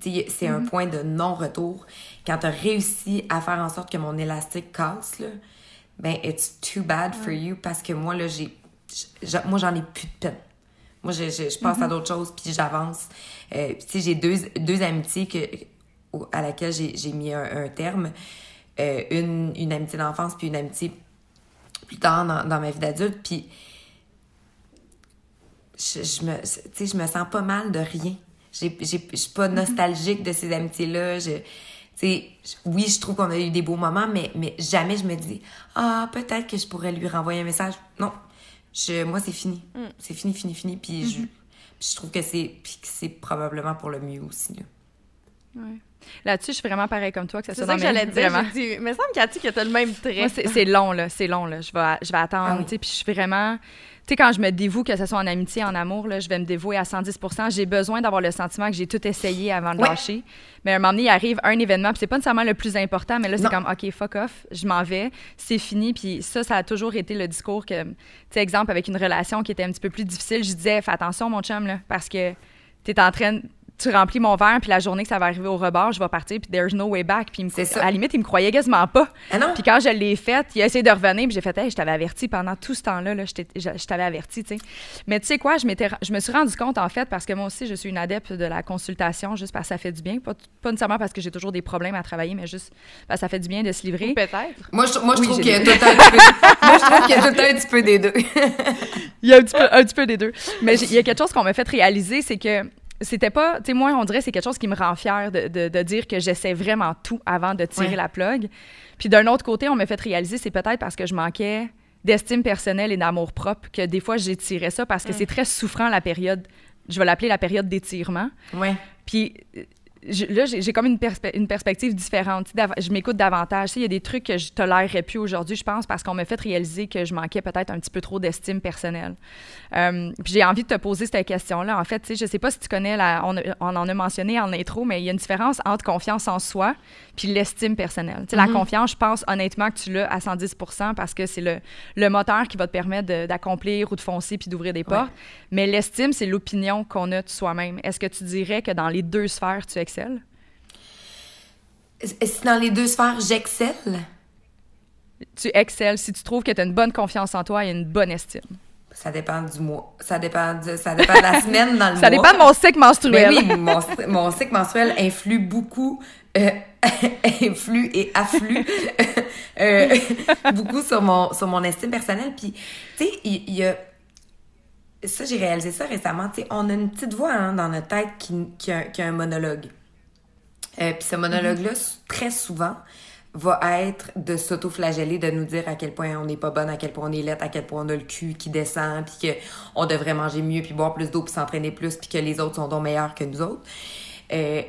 Speaker 4: C'est un point de non-retour. Quand tu as réussi à faire en sorte que mon élastique casse, là, ben, it's too bad for you parce que moi, là, j'ai. Moi, j'en ai plus de peine. Moi, je, je, je passe à d'autres choses, puis j'avance. Euh, puis tu sais, j'ai deux, deux amitiés que, à laquelle j'ai mis un, un terme. Euh, une, une amitié d'enfance, puis une amitié plus tard dans, dans ma vie d'adulte. Puis je, je me, je me sens pas mal de rien. J'ai, j'ai, je suis pas nostalgique de ces amitiés-là. Je, tu sais, je- oui, je trouve qu'on a eu des beaux moments, mais, mais jamais je me dis, ah, peut-être que je pourrais lui renvoyer un message. Non. Je, moi, c'est fini. C'est fini, fini, fini. Puis je, puis je trouve que c'est, puis que c'est probablement pour le mieux aussi, là.
Speaker 3: Ouais. Là-dessus, je suis vraiment pareil comme toi, que ça
Speaker 2: C'est
Speaker 3: soit
Speaker 2: ça que
Speaker 3: mes-
Speaker 2: j'allais dire. Dit, mais me Cathy que t'as le même trait.
Speaker 3: Moi, c'est c'est long, là. C'est long, là. Je vais, je vais attendre,
Speaker 4: Ah oui.
Speaker 3: tu sais. Puis je suis vraiment... Tu sais, quand je me dévoue, que ce soit en amitié, en amour, là, je vais me dévouer à 110% J'ai besoin d'avoir le sentiment que j'ai tout essayé avant de
Speaker 4: Ouais.
Speaker 3: lâcher. Mais à un moment donné, il arrive un événement, puis c'est pas nécessairement le plus important, mais là, c'est comme, OK, fuck off, je m'en vais, c'est fini. Puis ça, ça a toujours été le discours que, tu sais, exemple, avec une relation qui était un petit peu plus difficile, je disais, fais attention, mon chum, là, parce que t'es en train... Tu remplis mon verre, puis la journée que ça va arriver au rebord, je vais partir, puis there's no way back. Puis me- à la limite, il me croyait quasiment pas.
Speaker 4: Ah?
Speaker 3: Puis quand je l'ai faite, il a essayé de revenir, puis j'ai fait, hey, je t'avais averti pendant tout ce temps-là, là, je t'avais averti, tu sais. Mais tu sais quoi, je, m'étais- je me suis rendu compte, en fait, parce que moi aussi, je suis une adepte de la consultation, juste parce que ça fait du bien. Pas, pas nécessairement parce que j'ai toujours des problèmes à travailler, mais juste parce que ça fait du bien de se livrer.
Speaker 2: Peut-être.
Speaker 4: Moi, je, moi, je
Speaker 3: Oui,
Speaker 4: trouve qu'il y a tout un petit peu, moi, je trouve qu'il y a tout un petit peu des deux.
Speaker 3: Il y a un petit peu, un petit peu des deux. Mais il y a quelque chose qu'on m'a fait réaliser, c'est que c'était pas, tu sais, moi, on dirait que c'est quelque chose qui me rend fière de, de- de dire que j'essaie vraiment tout avant de tirer
Speaker 4: Ouais.
Speaker 3: la plug. Puis d'un autre côté, on m'a fait réaliser, c'est peut-être parce que je manquais d'estime personnelle et d'amour propre que des fois, tiré ça parce que c'est très souffrant la période, je vais l'appeler la période d'étirement.
Speaker 4: Ouais.
Speaker 3: Puis là, j'ai comme une, perspe- une perspective différente. Je m'écoute davantage. Il y a des trucs que je tolérerais plus aujourd'hui, je pense, parce qu'on m'a fait réaliser que je manquais peut-être un petit peu trop d'estime personnelle. Euh, puis j'ai envie de te poser cette question-là. En fait, je sais pas si tu connais, la, on, on en a mentionné en intro, mais il y a une différence entre confiance en soi puis l'estime personnelle. Tu sais, La confiance, je pense honnêtement que tu l'as à 110 parce que c'est le, le moteur qui va te permettre d'accomplir ou de foncer puis d'ouvrir des portes. Mais l'estime, c'est l'opinion qu'on a de soi-même. Est-ce que tu dirais que dans les deux sphères, tu excelles?
Speaker 4: Si dans les deux sphères, j'excelle,
Speaker 3: Tu excelles si tu trouves que tu as une bonne confiance en toi et une bonne estime.
Speaker 4: Ça dépend du mois. Ça dépend de, ça dépend de la semaine dans le
Speaker 3: Ça
Speaker 4: mois.
Speaker 3: dépend de mon cycle menstruel.
Speaker 4: Ben oui, mon, mon cycle menstruel influe beaucoup, euh, influe et afflue euh, beaucoup sur mon, sur mon estime personnelle. Puis, tu sais, il y, a. Ça, j'ai réalisé ça récemment. Tu sais, on a une petite voix hein, dans notre tête qui, qui, a, qui a un monologue. Euh, puis ce monologue-là, très souvent, va être de s'auto-flageller, de nous dire à quel point on n'est pas bonne, à quel point on est laite, à quel point on a le cul qui descend, puis qu'on devrait manger mieux, puis boire plus d'eau, puis s'entraîner plus, puis que les autres sont donc meilleurs que nous autres. Euh,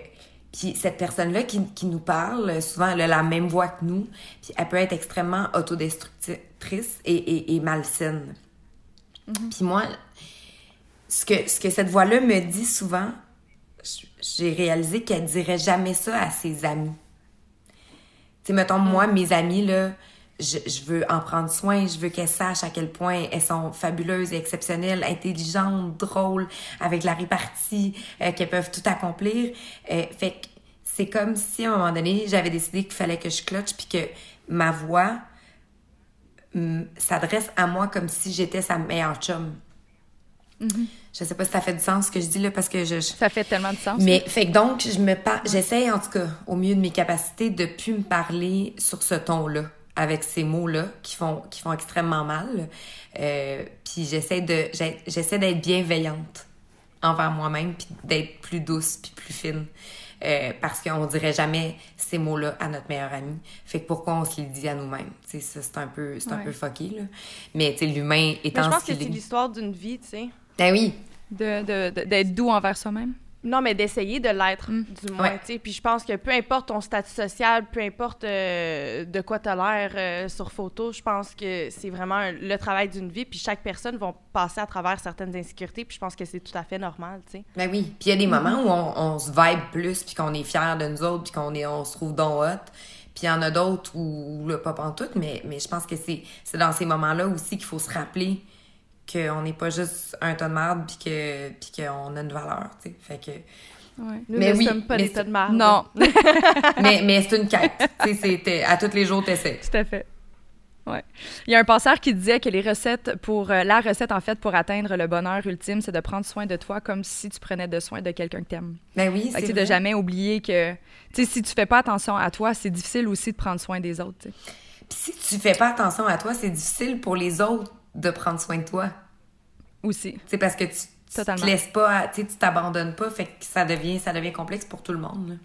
Speaker 4: puis cette personne-là qui, qui nous parle, souvent, elle a la même voix que nous, puis elle peut être extrêmement autodestructrice et, et, et malsaine. Puis moi, ce que, ce que cette voix-là me dit souvent, j'ai réalisé qu'elle dirait jamais ça à ses amis. Sais, mettons, moi, mes amies, là, je, je veux en prendre soin, je veux qu'elles sachent à quel point elles sont fabuleuses et exceptionnelles, intelligentes, drôles, avec la répartie, euh, qu'elles peuvent tout accomplir. Euh, fait que c'est comme si, à un moment donné, j'avais décidé qu'il fallait que je clutche, puis que ma voix hum, s'adresse à moi comme si j'étais sa meilleure chum. Je sais pas si ça fait du sens ce que je dis là, parce que je- je,
Speaker 3: Ça fait tellement de sens.
Speaker 4: mais fait que donc je me par... j'essaye en tout cas au mieux de mes capacités de plus me parler sur ce ton-là avec ces mots-là qui font qui font extrêmement mal. Euh, puis j'essaie de j'essaie d'être bienveillante envers moi-même puis d'être plus douce puis plus fine. Euh, parce qu'on dirait jamais ces mots-là à notre meilleure amie. Fait que pourquoi on se les dit à nous-mêmes? C'est un peu, c'est un
Speaker 3: Ouais.
Speaker 4: peu fucké, là. Mais, tu sais, l'humain
Speaker 2: Mais
Speaker 4: étant
Speaker 2: je pense que c'est
Speaker 4: est.
Speaker 2: l'histoire d'une vie, tu sais.
Speaker 4: Ben oui.
Speaker 3: De- de- de- D'être doux envers soi-même.
Speaker 2: Non, mais d'essayer de l'être,
Speaker 3: Mm.
Speaker 2: du moins,
Speaker 4: Ouais.
Speaker 2: tu sais. Puis je pense que peu importe ton statut social, peu importe euh, de quoi t'as l'air euh, sur photo, je pense que c'est vraiment un- le travail d'une vie. Puis chaque personne va passer à travers certaines insécurités. Puis je pense que c'est tout à fait normal, tu sais.
Speaker 4: Ben oui. Puis il y a des moments où on, on se vibe plus, puis qu'on est fier de nous autres, puis qu'on est, on se trouve donc hot. Puis il y en a d'autres où, là, pas en tout, mais, mais je pense que c'est, c'est dans ces moments-là aussi qu'il faut se rappeler qu'on n'est pas juste un tas de merde puis que puis qu'on a une valeur, tu sais. Fait que
Speaker 2: Ouais. Nous mais ne oui, sommes pas des tas de marde.
Speaker 3: Non.
Speaker 4: mais mais c'est une quête. Tu sais, à tous les jours, t'essaies.
Speaker 3: Tout à fait. Ouais. Il y a un penseur qui disait que les recettes pour euh, la recette en fait pour atteindre le bonheur ultime, c'est de prendre soin de toi comme si tu prenais de soin de quelqu'un que t'aimes.
Speaker 4: Ben oui,
Speaker 3: c'est de jamais oublier que tu sais si tu fais pas attention à toi, c'est difficile aussi de prendre soin des autres. Puis
Speaker 4: si tu fais pas attention à toi, c'est difficile pour les autres de prendre soin de toi.
Speaker 3: Aussi.
Speaker 4: C'est parce que tu, tu te laisses pas, tu t'abandonnes pas, fait que ça devient ça devient complexe pour tout le monde.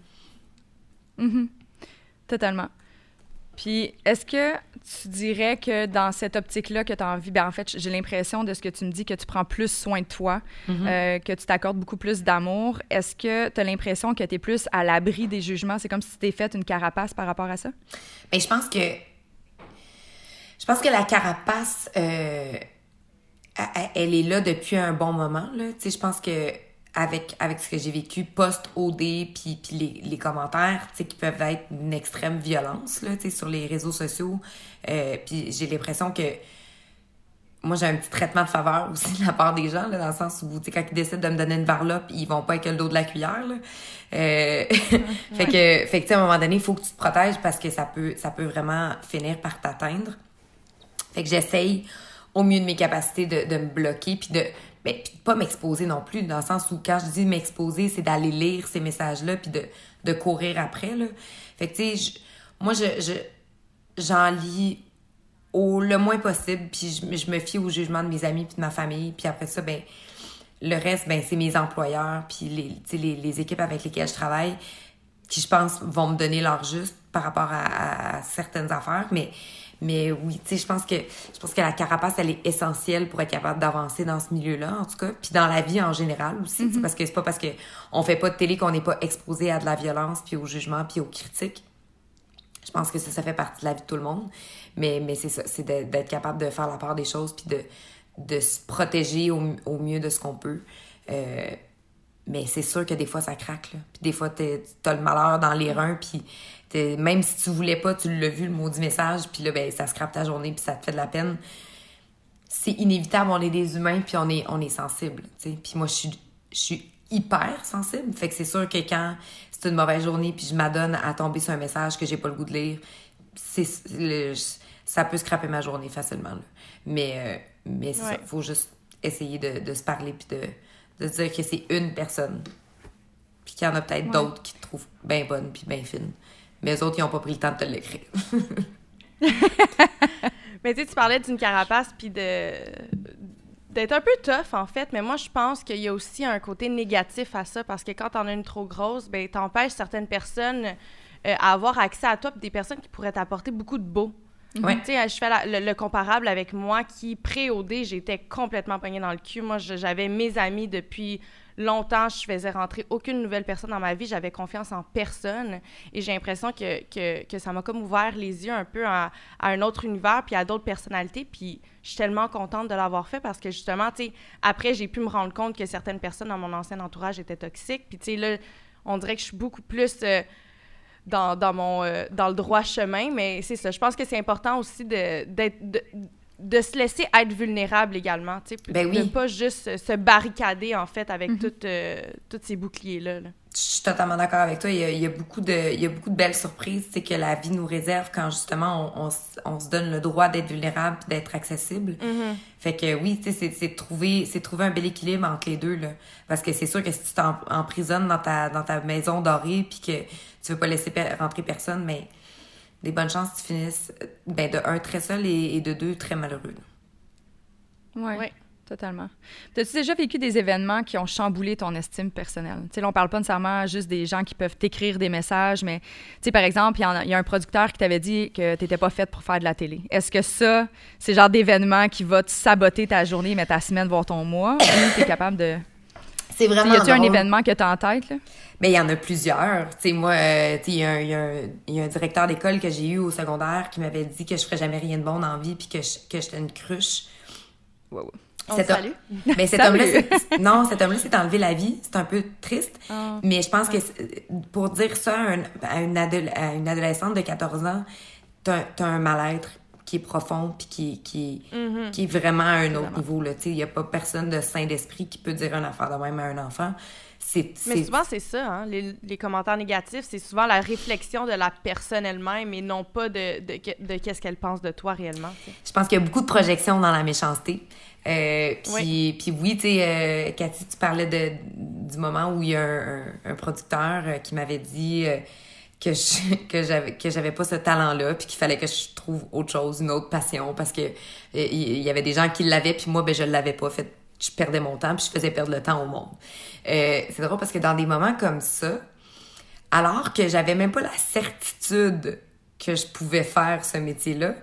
Speaker 3: Mm Totalement. Puis, est-ce que tu dirais que dans cette optique-là que tu as envie, ben en fait, j'ai l'impression de ce que tu me dis que tu prends plus soin de toi, mm-hmm. euh, que tu t'accordes beaucoup plus d'amour. Est-ce que tu as l'impression que tu es plus à l'abri des jugements? C'est comme si tu t'es fait une carapace par rapport à ça?
Speaker 4: Bien, je pense que. Je pense que la carapace, euh, elle est là depuis un bon moment. Là. Tu sais, je pense que avec, avec ce que j'ai vécu post-OD, puis, puis les, les commentaires, tu sais, qui peuvent être une extrême violence, là, tu sais, sur les réseaux sociaux. Euh, puis j'ai l'impression que moi, j'ai un petit traitement de faveur aussi de la part des gens, là, dans le sens où, tu sais, quand ils décident de me donner une varlope, ils vont pas avec le dos de la cuillère, là. Euh, fait que, fait que, tu sais, à un moment donné, il faut que tu te protèges parce que ça peut, ça peut vraiment finir par t'atteindre. Fait que j'essaye au mieux de mes capacités de, de me bloquer, puis de ben, puis pas m'exposer non plus, dans le sens où quand je dis m'exposer, c'est d'aller lire ces messages-là puis de, de courir après, là. Fait que, tu sais, moi, je, je, j'en lis au le moins possible, puis je, je, me fie au jugement de mes amis puis de ma famille, puis après ça, ben le reste, ben c'est mes employeurs, puis les, les, les équipes avec lesquelles je travaille, qui, je pense, vont me donner leur juste par rapport à, à certaines affaires, mais mais oui, tu sais, je pense que je pense que la carapace, elle est essentielle pour être capable d'avancer dans ce milieu-là, en tout cas, puis dans la vie en général aussi, mm-hmm. parce que c'est pas parce que on fait pas de télé qu'on n'est pas exposé à de la violence, puis au jugement, puis aux critiques. Je pense que ça, ça fait partie de la vie de tout le monde. Mais, mais c'est ça, c'est d'être capable de faire la part des choses, puis de, de se protéger au, au mieux de ce qu'on peut. Euh, mais c'est sûr que des fois, ça craque. Là. Puis des fois, t'as le malheur dans les reins, puis même si tu voulais pas, tu l'as vu, le maudit message, puis là, ben, ça scrape ta journée, puis ça te fait de la peine. C'est inévitable, on est des humains, puis on est, on est sensible. Puis moi, je suis, je suis hyper sensible. Fait que c'est sûr que quand c'est une mauvaise journée, puis je m'adonne à tomber sur un message que j'ai pas le goût de lire, c'est ça peut scraper ma journée facilement. Mais, euh, mais c'est ça, faut juste essayer de, de se parler, puis de, de dire que c'est une personne. Puis qu'il y en a peut-être d'autres qui te trouvent bien bonne, puis bien fine. Mais les autres, ils n'ont pas pris le temps de te l'écrire.
Speaker 2: mais tu sais, tu parlais d'une carapace puis de d'être un peu tough en fait, mais moi je pense qu'il y a aussi un côté négatif à ça parce que quand t'en as une trop grosse, ben t'empêches certaines personnes euh, à avoir accès à toi, des personnes qui pourraient t'apporter beaucoup de beau. Tu sais, je fais le, comparable avec moi qui, pré-OD, j'étais complètement pognée dans le cul. Moi, j'avais mes amis depuis longtemps, je faisais rentrer aucune nouvelle personne dans ma vie. J'avais confiance en personne. Et j'ai l'impression que, que, ça m'a comme ouvert les yeux un peu à, un autre univers, puis à d'autres personnalités. Puis je suis tellement contente de l'avoir fait parce que justement, tu sais, après, j'ai pu me rendre compte que certaines personnes dans mon ancien entourage étaient toxiques. Puis tu sais, là, on dirait que je suis beaucoup plus... Euh, dans, dans, mon, euh, dans le droit chemin, mais c'est ça. Je pense que c'est important aussi de, de se laisser être vulnérable également, tu sais,
Speaker 4: ben
Speaker 2: de pas juste se barricader en fait avec mm tous ces boucliers là.
Speaker 4: Je suis totalement d'accord avec toi. Il y, a, beaucoup de, il y a beaucoup de belles surprises, c'est que la vie nous réserve quand justement on, on, se donne le droit d'être vulnérable, d'être accessible.
Speaker 2: Mm-hmm.
Speaker 4: Fait que oui, tu sais, c'est trouver, c'est trouver un bel équilibre entre les deux là, parce que c'est sûr que si tu t'emprisonnes dans ta, dans ta maison dorée, puis que tu veux pas laisser rentrer personne, mais des bonnes chances que tu finisses ben, de un très seul et, de deux très malheureux.
Speaker 3: Oui. Ouais. Totalement. As-tu déjà vécu des événements qui ont chamboulé ton estime personnelle? Tu sais, on parle pas nécessairement juste des gens qui peuvent t'écrire des messages, mais, tu sais, par exemple, il y, a un producteur qui t'avait dit que tu n'étais pas faite pour faire de la télé. Est-ce que ça, c'est le genre d'événement qui va te saboter ta journée, mais ta semaine, voire ton mois, ou tu es capable de...
Speaker 4: C'est vraiment.
Speaker 3: Y a-tu un événement que tu as en tête, là?
Speaker 4: Mais il y en a plusieurs. Tu sais, moi, euh, il y, a un directeur d'école que j'ai eu au secondaire qui m'avait dit que je ferais jamais rien de bon dans la vie puis que, que j'étais une cruche.
Speaker 2: On
Speaker 4: Cet homme-. Mais homme-là, c'est- non, cet homme-là s'est enlevé la vie. C'est un peu triste.
Speaker 3: Ah.
Speaker 4: Mais je pense que pour dire ça à, un- à une, adol- à une adolescente de 14 ans, t'as t'as un mal-être qui est profond puis qui, qui,
Speaker 2: Mm-hmm.
Speaker 4: qui est vraiment à un autre niveau. Il n'y a pas personne de sain d'esprit qui peut dire une affaire de même à un enfant. C'est
Speaker 2: Mais souvent, c'est ça, hein, les, les commentaires négatifs, c'est souvent la réflexion de la personne elle-même et non pas de, de, que- de qu'est-ce qu'elle pense de toi réellement.
Speaker 4: Je pense qu'il y a beaucoup de projections dans la méchanceté. Euh, puis, puis oui, tu sais, euh, Cathy, tu parlais de, du moment où il y a un, un- un producteur euh, qui m'avait dit euh, que je, que j'avais que j'avais pas ce talent-là, puis qu'il fallait que je trouve autre chose, une autre passion, parce que euh, il y avait des gens qui l'avaient, puis moi, ben je l'avais pas fait. Je perdais mon temps, puis je faisais perdre le temps au monde. Euh, c'est drôle parce que dans des moments comme ça, alors que j'avais même pas la certitude que je pouvais faire ce métier-là,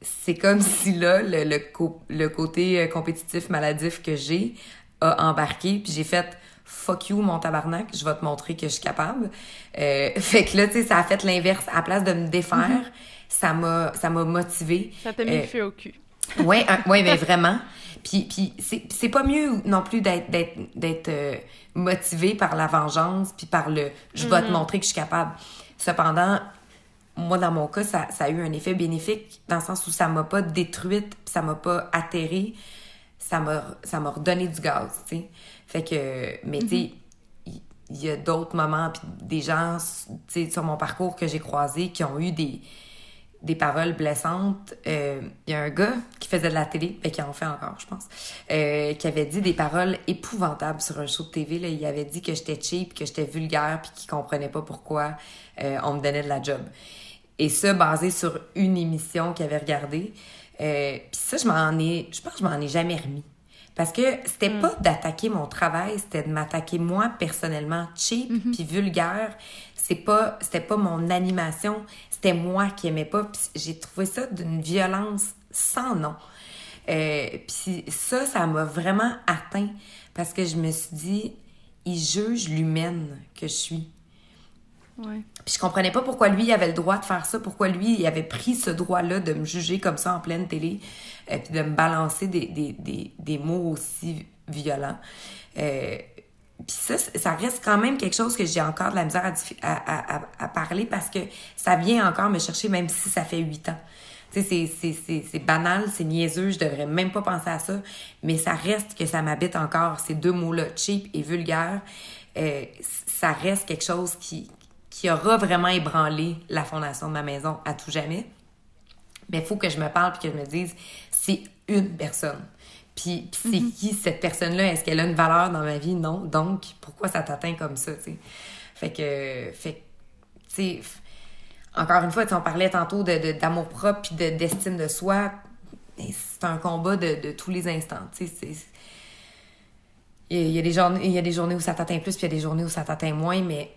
Speaker 4: c'est comme si là, le, le, co- le côté euh, compétitif maladif que j'ai a embarqué, puis j'ai fait fuck you mon tabarnak, je vais te montrer que je suis capable. Euh, fait que là, tu sais, ça a fait l'inverse. À la place de me défaire, ça m'a ça m'a motivé.
Speaker 2: Ça t'a mis
Speaker 4: Euh,
Speaker 2: le feu au cul.
Speaker 4: Ouais, un- ouais, mais vraiment. Puis, puis c'est, c'est pas mieux non plus d'être, d'être, d'être euh, motivé par la vengeance, puis par le je vais te montrer que je suis capable. Cependant, moi, dans mon cas, ça, ça a eu un effet bénéfique dans le sens où ça m'a pas détruite, puis ça m'a pas atterrée. Ça m'a, ça m'a redonné du gaz, tu sais. Fait que, mais tu sais, il il y a d'autres moments, puis des gens, tu sais, sur mon parcours que j'ai croisés qui ont eu des, des paroles blessantes. Euh, Il y a un gars qui faisait de la télé, ben, qui en fait encore, je pense, euh, qui avait dit des paroles épouvantables sur un show de TV. Là. Il avait dit que j'étais cheap, que j'étais vulgaire, puis qu'il comprenait pas pourquoi euh, on me donnait de la job. Et ça, basé sur une émission qu'il avait regardée. Euh, puis ça, je m'en ai... Je pense que je m'en ai jamais remis. Parce que c'était pas d'attaquer mon travail, c'était de m'attaquer moi personnellement cheap puis vulgaire. C'est pas c'était pas mon animation, c'était moi qui aimais pas. Puis j'ai trouvé ça d'une violence sans nom. Euh, puis ça, ça m'a vraiment atteint parce que je me suis dit, il juge l'humaine que je suis. Puis je comprenais pas pourquoi lui il avait le droit de faire ça, pourquoi lui il avait pris ce droit-là de me juger comme ça en pleine télé, euh, puis de me balancer des, des, des, des mots aussi violents. Euh, puis ça, ça reste quand même quelque chose que j'ai encore de la misère à, à, à, parler parce que ça vient encore me chercher même si ça fait huit ans. Tu sais, c'est banal, c'est niaiseux, je devrais même pas penser à ça, mais ça reste que ça m'habite encore, ces deux mots-là, cheap et vulgaire. Euh, ça reste quelque chose qui, qui aura vraiment ébranlé la fondation de ma maison à tout jamais. Mais il faut que je me parle puis que je me dise, c'est une personne. Puis, puis c'est qui cette personne-là? Est-ce qu'elle a une valeur dans ma vie? Non. Donc, pourquoi ça t'atteint comme ça, tu sais? Fait que, fait tu sais, encore une fois, tu on parlait tantôt de, de- d'amour propre puis de, d'estime de soi. Mais c'est un combat de, de tous les instants, tu sais. Il y, a, il y a des journées, il y a des journées où ça t'atteint plus puis il y a des journées où ça t'atteint moins, mais,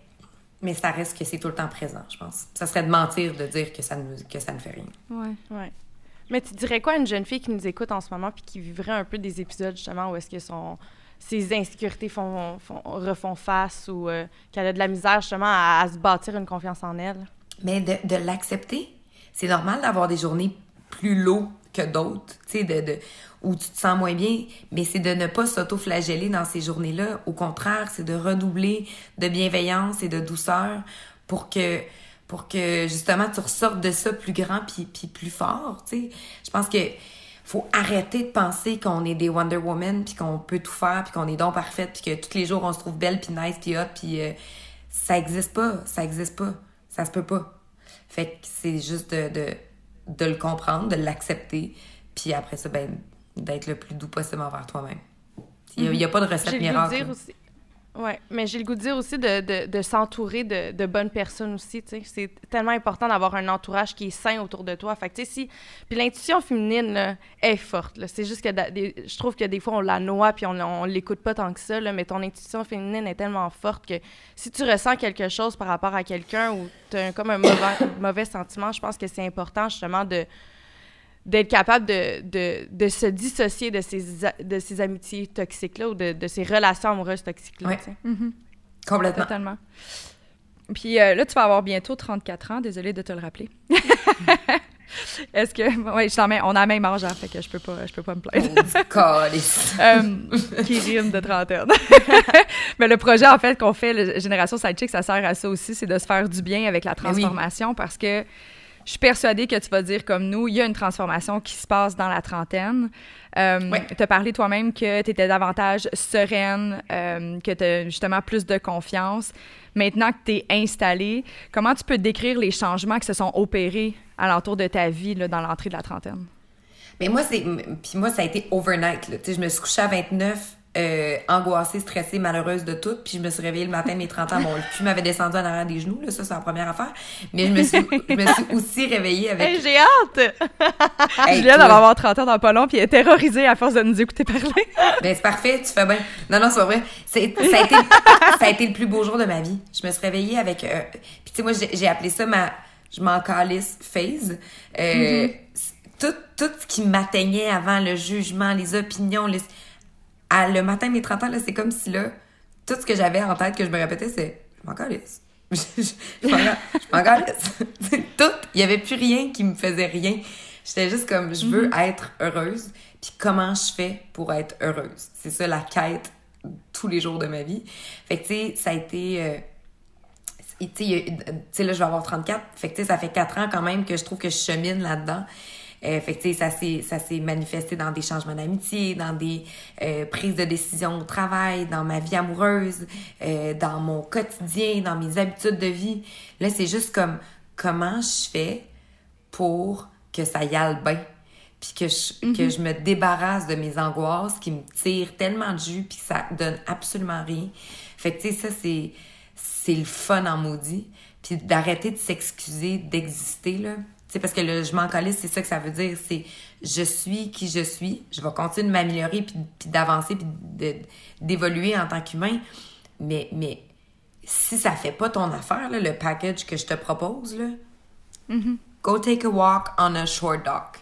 Speaker 4: mais ça reste que c'est tout le temps présent, je pense. Ça serait de mentir de dire que ça ne, que ça ne fait rien.
Speaker 3: Ouais.
Speaker 2: Ouais. Mais tu dirais quoi à une jeune fille qui nous écoute en ce moment puis qui vivrait un peu des épisodes justement où est-ce que son ses insécurités font, font- refont face ou euh, qu'elle a de la misère justement à, à se bâtir une confiance en elle?
Speaker 4: Mais de, de l'accepter, c'est normal d'avoir des journées plus low que d'autres, tu sais, de, de, où tu te sens moins bien, mais c'est de ne pas s'auto-flageller dans ces journées-là. Au contraire, c'est de redoubler de bienveillance et de douceur pour que pour que justement tu ressortes de ça plus grand puis, puis plus fort, tu sais. Je pense que faut arrêter de penser qu'on est des Wonder Woman puis qu'on peut tout faire puis qu'on est donc parfaite puis que tous les jours on se trouve belle puis nice puis hot puis euh, ça existe pas, ça existe pas, ça se peut pas. Fait que c'est juste de, de, de le comprendre, de l'accepter puis après ça ben d'être le plus doux possible envers toi-même. Il y a, pas de recette miracle.
Speaker 2: dire aussi. Ouais, mais j'ai le goût de dire aussi de, de, s'entourer de, de bonnes personnes aussi. C'est tellement important d'avoir un entourage qui est sain autour de toi. Fait que, si... Puis l'intuition féminine, là, est forte. C'est juste que je trouve que des fois, on la noie puis on, on l'écoute pas tant que ça. Mais ton intuition féminine est tellement forte que si tu ressens quelque chose par rapport à quelqu'un ou tu as comme un mauvais, mauvais sentiment, je pense que c'est important, justement, de d'être capable de, de, de se dissocier de ces, a- de ces amitiés toxiques-là ou de, de ces relations amoureuses toxiques-là.
Speaker 4: Ouais.
Speaker 3: Mhm.
Speaker 4: Complètement.
Speaker 3: Totalement. Puis euh, là, tu vas avoir bientôt 34 ans. Désolée de te le rappeler. Est-ce que. Oui, je mets, on a la même âge, hein, fait que je peux pas, je peux pas me plaindre.
Speaker 4: Oh,
Speaker 3: euh, qui rime de trentaine. Mais le projet, en fait, qu'on fait, le Génération Sidechick, ça sert à ça aussi, c'est de se faire du bien avec la
Speaker 4: Ben
Speaker 3: transformation parce que je suis persuadée que tu vas dire comme nous, il y a une transformation qui se passe dans la trentaine. Euh. Tu as parlé toi-même que tu étais davantage sereine, euh, que tu as justement plus de confiance. Maintenant que tu es installée, comment tu peux décrire les changements qui se sont opérés alentour de ta vie là, dans l'entrée de la trentaine?
Speaker 4: Mais moi, c'est. Puis moi, ça a été overnight. Là. Je me suis couchée à 29, euh, angoissée, stressée, malheureuse de tout. Puis je me suis réveillée le matin mes 30 ans. Mon cul m'avait descendu en arrière des genoux. Là, ça, c'est la première affaire. Mais je me suis, je me suis aussi réveillée avec.
Speaker 2: Hey, j'ai hâte!
Speaker 4: Hey,
Speaker 3: elle va avoir 30 ans dans pas long, puis elle est terrorisée à force de nous écouter parler.
Speaker 4: Ben, c'est parfait, tu fais bien. Non, non, c'est pas vrai. C'est, ça, a été, ça a été le plus beau jour de ma vie. Je me suis réveillée avec. euh, puis, tu sais, moi, j'ai, appelé ça ma. Je m'en calisse phase. Euh, c'est- tout, tout ce qui m'atteignait avant, le jugement, les opinions, les. À, le matin de mes 30 ans, là, c'est comme si là, tout ce que j'avais en tête que je me répétais, c'est je m'en calisse. Je je m'en ga- je m'en calisse. Tout. Il y avait plus rien qui me faisait rien. J'étais juste comme, je veux être heureuse. Puis comment je fais pour être heureuse? C'est ça la quête tous les jours de ma vie. Fait que, tu sais, ça a été... euh, tu sais, là, je vais avoir 34. Fait que, tu sais, ça fait 4 ans quand même que je trouve que je chemine là-dedans. Euh, fait que, tu sais, ça s'est, ça s'est manifesté dans des changements d'amitié, dans des euh, prises de décision au travail, dans ma vie amoureuse, euh, dans mon quotidien, dans mes habitudes de vie. Là, c'est juste comme comment je fais pour que ça y aille bien? Puis que je, que je me débarrasse de mes angoisses qui me tirent tellement de jus puis que ça donne absolument rien. Fait que, tu sais, ça, c'est, c'est le fun en maudit. Puis d'arrêter de s'excuser d'exister, là. Parce que le je m'en calisse, c'est ça que ça veut dire. C'est je suis qui je suis. Je vais continuer de m'améliorer puis, puis d'avancer puis d'évoluer en tant qu'humain. Mais, mais si ça fait pas ton affaire, là, le package que je te propose, là, go take a walk on a short dock.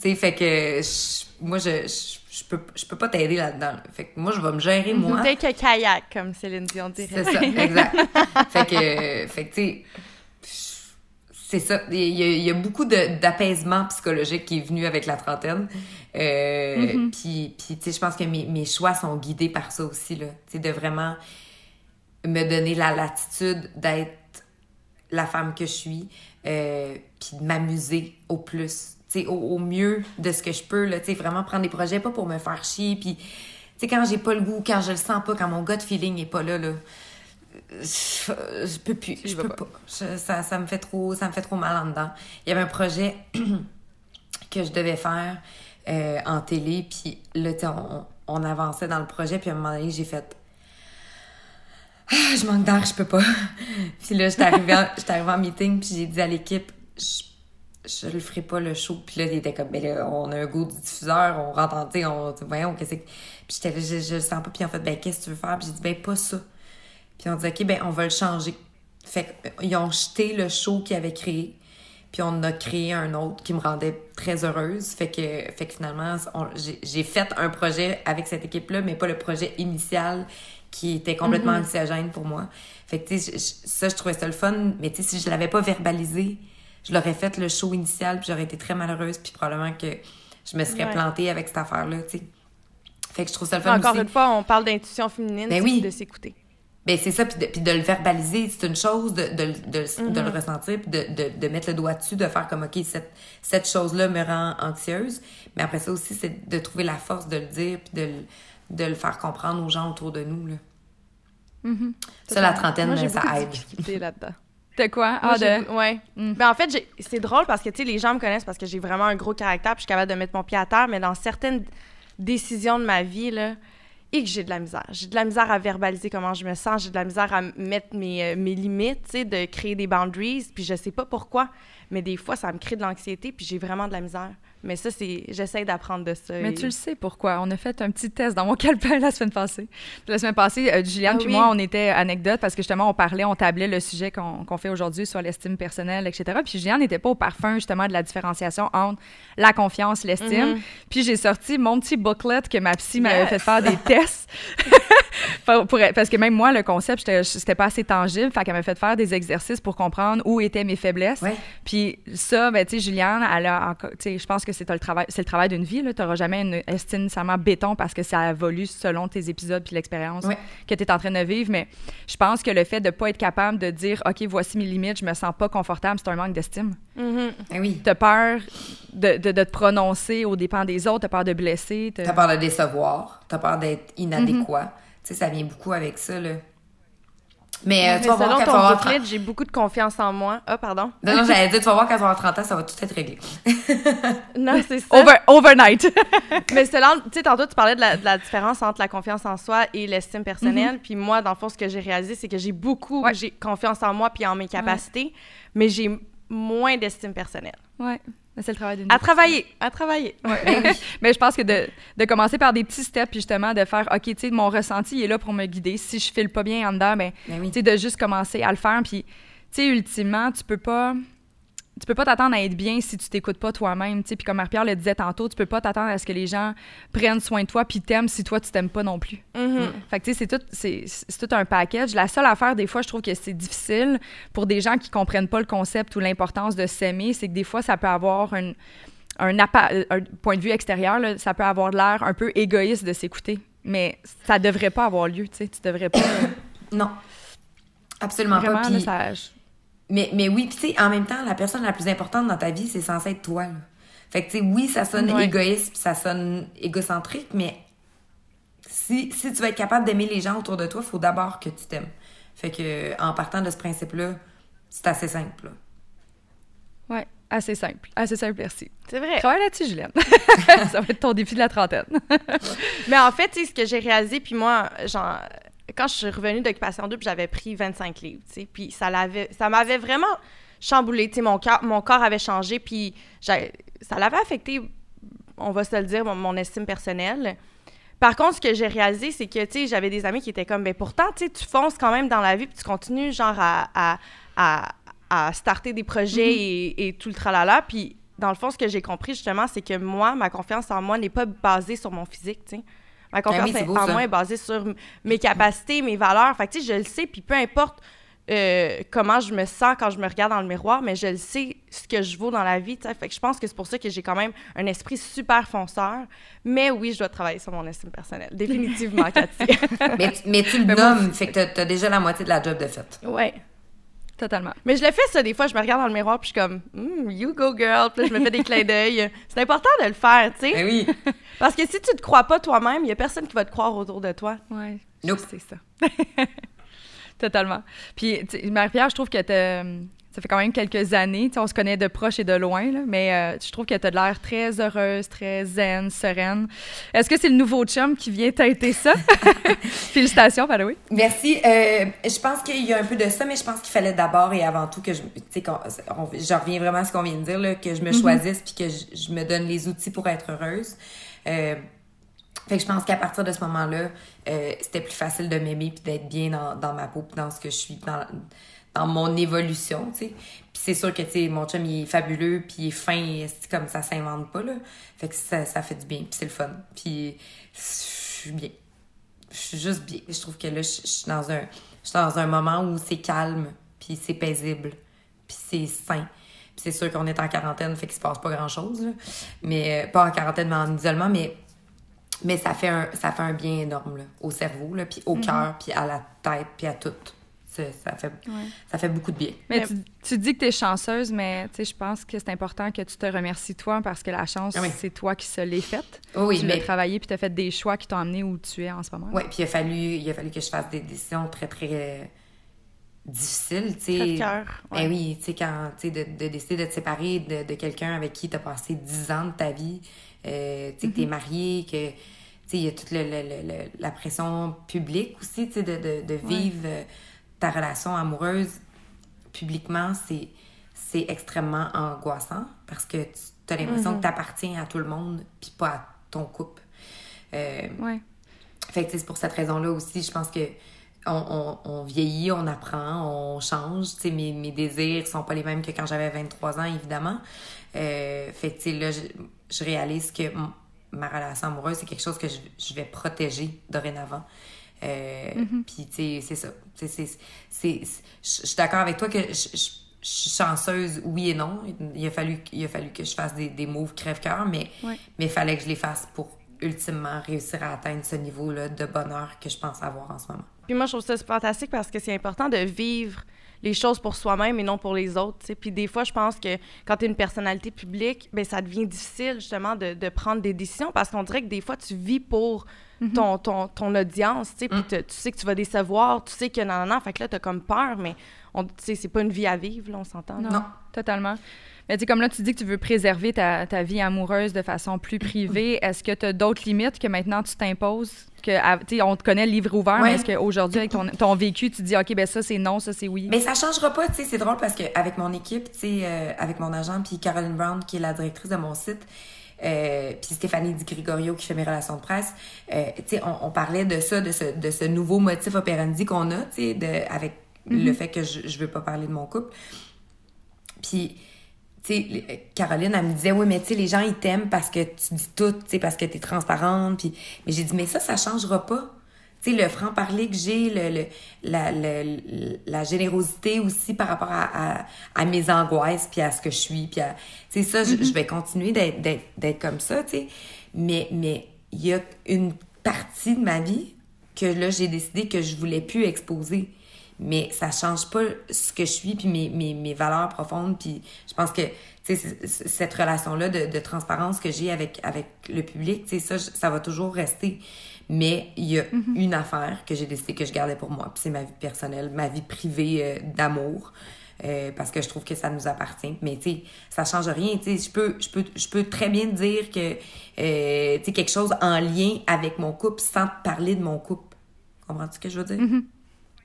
Speaker 4: Tu sais, fait que je- moi, je, je, je peux, je peux pas t'aider là-dedans. là. Fait que moi, je vais me gérer, moi.
Speaker 2: Take a kayak, comme Céline Dion dirait.
Speaker 4: C'est ça, exact. fait que, fait que tu sais, c'est ça. Il y, a, il y a beaucoup d'apaisement psychologique qui est venu avec la trentaine. Euh, Puis, puis tu sais, je pense que mes, mes choix sont guidés par ça aussi, là. Tu sais, de vraiment me donner la latitude d'être la femme que je suis, euh, puis de m'amuser au plus, tu sais, au, au mieux de ce que je peux, là, tu sais, vraiment prendre des projets, pas pour me faire chier, puis, tu sais, quand j'ai pas le goût, quand je le sens pas, quand mon gut feeling est pas là, là, je, je peux plus, je peux
Speaker 3: pas.
Speaker 4: pas. Je- ça, ça me fait trop, ça me fait trop mal en dedans. Il y avait un projet que je devais faire euh, en télé, puis là, on, on avançait dans le projet, puis à un moment donné, j'ai fait ah, je manque d'air, je peux pas. puis là, j'étais arrivée, en, j'étais arrivée en meeting, puis j'ai dit à l'équipe, je, je le ferai pas le show. Puis là, il était comme, là, on a un goût du diffuseur, on rentre on, voyons, qu'est-ce que. Puis j'étais là, je, je le sens pas. Puis en fait, ben, qu'est-ce que tu veux faire? Puis j'ai dit, ben, pas ça. Puis on dit, OK, ben, on va le changer. Fait qu'ils ont jeté le show qu'ils avaient créé. Puis on a créé un autre qui me rendait très heureuse. Fait que, fait que finalement, j'ai fait un projet avec cette équipe-là, mais pas le projet initial qui était complètement anxiogène pour moi. Fait que, tu sais, ça, je trouvais ça le fun. Mais tu sais, si je l'avais pas verbalisé, je l'aurais fait le show initial, puis j'aurais été très malheureuse, puis probablement que je me serais
Speaker 2: Ouais.
Speaker 4: plantée avec cette affaire-là, tu sais. Fait que je trouve ça le fun
Speaker 2: Encore
Speaker 4: aussi.
Speaker 2: une fois, on parle d'intuition féminine,
Speaker 4: Ben oui.
Speaker 2: de s'écouter.
Speaker 4: Ben c'est ça, puis de, puis de le verbaliser, c'est une chose, de, de, de, de le ressentir, puis de, mettre le doigt dessus, de faire comme, OK, cette, cette chose-là me rend anxieuse. Mais après ça aussi, c'est de trouver la force de le dire, puis de, le- de le faire comprendre aux gens autour de nous. Là. Ça, la trentaine,
Speaker 2: Moi, j'ai
Speaker 4: ça aide.
Speaker 2: difficultés là-dedans.
Speaker 3: De quoi? Ah,
Speaker 2: j'ai-
Speaker 3: de...
Speaker 2: Ouais.
Speaker 3: Mm.
Speaker 2: Ben, en fait, j'ai- c'est drôle parce que, tu sais, les gens me connaissent parce que j'ai vraiment un gros caractère puis je suis capable de mettre mon pied à terre, mais dans certaines décisions de ma vie, là, et que j'ai de la misère. J'ai de la misère à verbaliser comment je me sens, j'ai de la misère à mettre mes, euh, mes limites, de créer des boundaries, puis je sais pas pourquoi, mais des fois, ça me crée de l'anxiété, puis j'ai vraiment de la misère. Mais ça, c'est... J'essaie d'apprendre de ça.
Speaker 3: Mais
Speaker 2: et-
Speaker 3: tu le sais pourquoi. On a fait un petit test dans mon calepin la semaine passée. La semaine passée, euh, Juliane
Speaker 2: Ah
Speaker 3: puis
Speaker 2: oui.
Speaker 3: moi, on était anecdote parce que justement, on parlait, on tablait le sujet qu'on qu'on fait aujourd'hui sur l'estime personnelle, etc. Puis Juliane n'était pas au parfum justement de la différenciation entre la confiance, l'estime.
Speaker 2: Mhm.
Speaker 3: Puis j'ai sorti mon petit booklet que ma psy m'avait
Speaker 4: Yes.
Speaker 3: fait faire des tests. parce que même moi, le concept, c'était pas assez tangible. Fait qu'elle m'a fait faire des exercices pour comprendre où étaient mes faiblesses. Puis ça, ben, tu sais, Juliane, elle a, tu sais, je pense que c'est le travail, c'est le travail d'une vie. Tu n'auras jamais une estime nécessairement béton parce que ça évolue selon tes épisodes puis l'expérience que tu es en train de vivre. Mais je pense que le fait de pas être capable de dire, OK, voici mes limites, je me sens pas confortable, c'est un manque d'estime.
Speaker 2: Mm-hmm.
Speaker 4: Eh oui.
Speaker 3: Tu as peur de, de, te prononcer aux dépens des autres, tu as peur de blesser.
Speaker 4: Tu as peur de décevoir, tu as peur d'être inadéquat. Mm-hmm. Tu sais, ça vient beaucoup avec ça, là. Mais, euh, tu vas voir
Speaker 2: quand tu vas j'ai beaucoup de confiance en moi. Ah, pardon.
Speaker 4: Non, non, j'allais dire, tu vas voir quand tu vas avoir 30 ans, ça va tout être réglé.
Speaker 2: non, c'est ça.
Speaker 3: Over, overnight.
Speaker 2: Mais selon, tu sais, tantôt, tu parlais de la, différence entre la confiance en soi et l'estime personnelle. Mm-hmm. Puis moi, dans le fond, ce que j'ai réalisé, c'est que j'ai beaucoup, j'ai confiance en moi puis en mes capacités, mais j'ai moins d'estime personnelle.
Speaker 3: Ouais. C'est le travail d'une
Speaker 2: À travailler, à travailler.
Speaker 3: Ouais. Mais je pense que de, de, commencer par des petits steps, puis justement de faire, OK, tu sais, mon ressenti il est là pour me guider. Si je file pas bien en dedans, ben, ben tu sais, de juste commencer à le faire. Puis, tu sais, ultimement, tu peux pas tu peux pas t'attendre à être bien si tu t'écoutes pas toi-même, tu sais. Puis comme Marie-Pierre le disait tantôt, tu peux pas t'attendre à ce que les gens prennent soin de toi puis t'aiment si toi tu t'aimes pas non plus.
Speaker 2: Mm-hmm. Mm.
Speaker 3: Fait que tu sais, c'est tout, c'est, tout un package. La seule affaire, des fois, je trouve que c'est difficile pour des gens qui comprennent pas le concept ou l'importance de s'aimer, c'est que des fois, ça peut avoir un, un, point de vue extérieur, ça peut avoir l'air un peu égoïste de s'écouter. Mais ça devrait pas avoir lieu, tu sais. Tu devrais pas.
Speaker 4: non. Absolument
Speaker 3: Vraiment,
Speaker 4: pas.
Speaker 3: Puis...
Speaker 4: Mais, mais oui, tu sais, en même temps, la personne la plus importante dans ta vie, c'est censé être toi. Là. Fait que, tu sais, oui, ça sonne égoïste, ça sonne égocentrique, mais si, si tu veux être capable d'aimer les gens autour de toi, il faut d'abord que tu t'aimes. Fait que, en partant de ce principe-là, c'est assez simple. Là.
Speaker 3: Ouais, assez simple. Assez simple, merci.
Speaker 2: C'est vrai.
Speaker 3: Travaille là-dessus, Julienne. ça va être ton défi de la trentaine.
Speaker 2: mais en fait, tu sais, ce que j'ai réalisé, puis moi, genre quand je suis revenue d'Occupation Double, j'avais pris 25 livres, tu sais, puis ça l'avait, ça m'avait vraiment chamboulé, tu sais, mon, corps, mon corps avait changé, puis ça l'avait affecté, on va se le dire, mon, estime personnelle. Par contre, ce que j'ai réalisé, c'est que, tu sais, j'avais des amis qui étaient comme, ben pourtant, tu sais, tu fonces quand même dans la vie, puis tu continues, genre, à, à, à, starter des projets mm-hmm. et, et, tout le tralala, puis dans le fond, ce que j'ai compris, justement, c'est que moi, ma confiance en moi n'est pas basée sur mon physique, tu sais. Ma confiance ben en moi est basée sur mes capacités, mes valeurs. Fait que, tu sais, je le sais, puis peu importe euh, comment je me sens quand je me regarde dans le miroir, mais je le sais ce que je vaux dans la vie. Fait que je pense que c'est pour ça que j'ai quand même un esprit super fonceur. Mais oui, je dois travailler sur mon estime personnelle. Définitivement, Cathy.
Speaker 4: mais, mais, tu le nommes, fait que tu as, déjà la moitié de la job de fait.
Speaker 2: Ouais.
Speaker 3: Totalement.
Speaker 2: Mais je le fais ça des fois, je me regarde dans le miroir puis je suis comme hmm, you go girl, puis je me fais des clins d'œil. C'est important de le faire, tu sais.
Speaker 4: Ben oui.
Speaker 2: Parce que si tu te crois pas toi-même, il y a personne qui va te croire autour de toi.
Speaker 3: Ouais.
Speaker 4: Nope.
Speaker 3: C'est ça. Totalement. Puis Marie-Pierre, je trouve que tu ça fait quand même quelques années. On se connaît de proche et de loin, là, mais euh, je trouve que tu as l'air très heureuse, très zen, sereine. Est-ce que c'est le nouveau chum qui vient t'aider ça? Félicitations, par oui.
Speaker 4: Merci. Euh, je pense qu'il y a un peu de ça, mais je pense qu'il fallait d'abord et avant tout que je. Tu sais, je reviens vraiment à ce qu'on vient de dire, là, que je me mm-hmm. choisisse puis que je, me donne les outils pour être heureuse. Euh, fait que je pense qu'à partir de ce moment-là, c'était plus facile de m'aimer puis d'être bien dans, dans ma peau puis dans ce que je suis, dans, dans mon évolution, tu sais. Puis c'est sûr que, tu sais, mon chum, il est fabuleux, puis il est fin, c'est comme ça s'invente pas, là. Fait que ça, ça fait du bien, puis c'est le fun. Puis je suis bien. Je suis juste bien. Je trouve que là, je, suis dans un, je suis dans un moment où c'est calme, puis c'est paisible, puis c'est sain. Puis c'est sûr qu'on est en quarantaine, fait qu'il se passe pas grand-chose, là. Mais, euh, pas en quarantaine, mais en isolement, mais mais ça fait un ça fait un bien énorme là, au cerveau là, puis au mm-hmm. cœur puis à la tête puis à tout ça fait, ça fait beaucoup de bien.
Speaker 3: Mais tu, dis que tu es chanceuse, mais je pense que c'est important que tu te remercies toi parce que la chance, ah c'est toi qui se l'est faite.
Speaker 4: oui,
Speaker 3: tu
Speaker 4: mais...
Speaker 3: l'as travaillé puis tu as fait des choix qui t'ont amené où tu es en ce moment.
Speaker 4: Oui, puis il a, fallu, il a fallu que je fasse des décisions très, très euh, difficiles.
Speaker 2: Très de cœur.
Speaker 4: Ben oui, tu sais, quand de, de, décider de te séparer de, de quelqu'un avec qui tu as passé 10 ans de ta vie, euh, tu sais, que tu es marié, que il y a toute le, le, la pression publique aussi, tu sais, de, de, de, vivre. Euh, ta relation amoureuse publiquement, c'est, c'est extrêmement angoissant parce que tu as l'impression que mhm. tu appartiens à tout le monde puis pas à ton couple.
Speaker 3: Euh,
Speaker 4: Fait que c'est pour cette raison-là aussi, je pense que on, on, vieillit, on apprend, on change. mes, mes désirs sont pas les mêmes que quand j'avais 23 ans, évidemment. Euh, fait que là, je, je réalise que ma relation amoureuse, c'est quelque chose que je, je vais protéger dorénavant. Euh, Puis, tu sais, c'est ça. Je suis d'accord avec toi que je suis chanceuse, oui et non. Il a fallu, il a fallu que je fasse des, des moves crève-cœur, mais il fallait que je les fasse pour ultimement réussir à atteindre ce niveau-là de bonheur que je pense avoir en ce moment.
Speaker 2: Puis moi, je trouve ça fantastique parce que c'est important de vivre les choses pour soi-même et non pour les autres. sais. Puis des fois, je pense que quand tu es une personnalité publique, ben ça devient difficile justement de, de prendre des décisions parce qu'on dirait que des fois, tu vis pour mhm. ton, ton, ton, audience, tu sais, puis mm. tu sais que tu vas décevoir, tu sais que non, non, non, fait que là, tu as comme peur, mais tu sais, c'est pas une vie à vivre, là, on s'entend.
Speaker 3: Non, totalement. Mais tu comme là, tu dis que tu veux préserver ta, ta vie amoureuse de façon plus privée. Est-ce que tu as d'autres limites que maintenant tu t'imposes? Que, on te connaît le livre ouvert, mais est-ce qu'aujourd'hui, avec ton, ton, vécu, tu dis, OK, ben ça, c'est non, ça, c'est oui?
Speaker 4: Mais ça changera pas, tu sais, c'est drôle parce qu'avec mon équipe, tu sais, euh, avec mon agent, puis Caroline Brown, qui est la directrice de mon site, euh, puis Stéphanie Di Gregorio qui fait mes relations de presse, euh, tu sais, on, on, parlait de ça, de ce, de ce nouveau motif operandi qu'on a, tu sais, avec le fait que je, je veux pas parler de mon couple. Puis sais, euh, Caroline, elle me disait, oui, mais tu sais, les gens, ils t'aiment parce que tu dis tout, tu sais, parce que tu es transparente. Puis... Mais j'ai dit, mais ça, ça changera pas. Tu sais, le franc-parler que j'ai, le, la, la, générosité aussi par rapport à, à, mes angoisses, puis à ce que je suis, puis Tu sais, ça, je, mm-hmm. vais continuer d'être comme ça, tu sais. Mais mais il y a une partie de ma vie que là, j'ai décidé que je voulais plus exposer mais ça change pas ce que je suis puis mes, mes, mes valeurs profondes puis je pense que cette relation là de, de, transparence que j'ai avec avec le public ça ça va toujours rester mais il y a mm-hmm. une affaire que j'ai décidé que je gardais pour moi puis c'est ma vie personnelle ma vie privée euh, d'amour euh, parce que je trouve que ça nous appartient mais tu sais ça change rien tu sais je peux je peux je peux très bien dire que euh, tu sais quelque chose en lien avec mon couple sans parler de mon couple comprends-tu ce que je veux dire?
Speaker 3: Mm-hmm.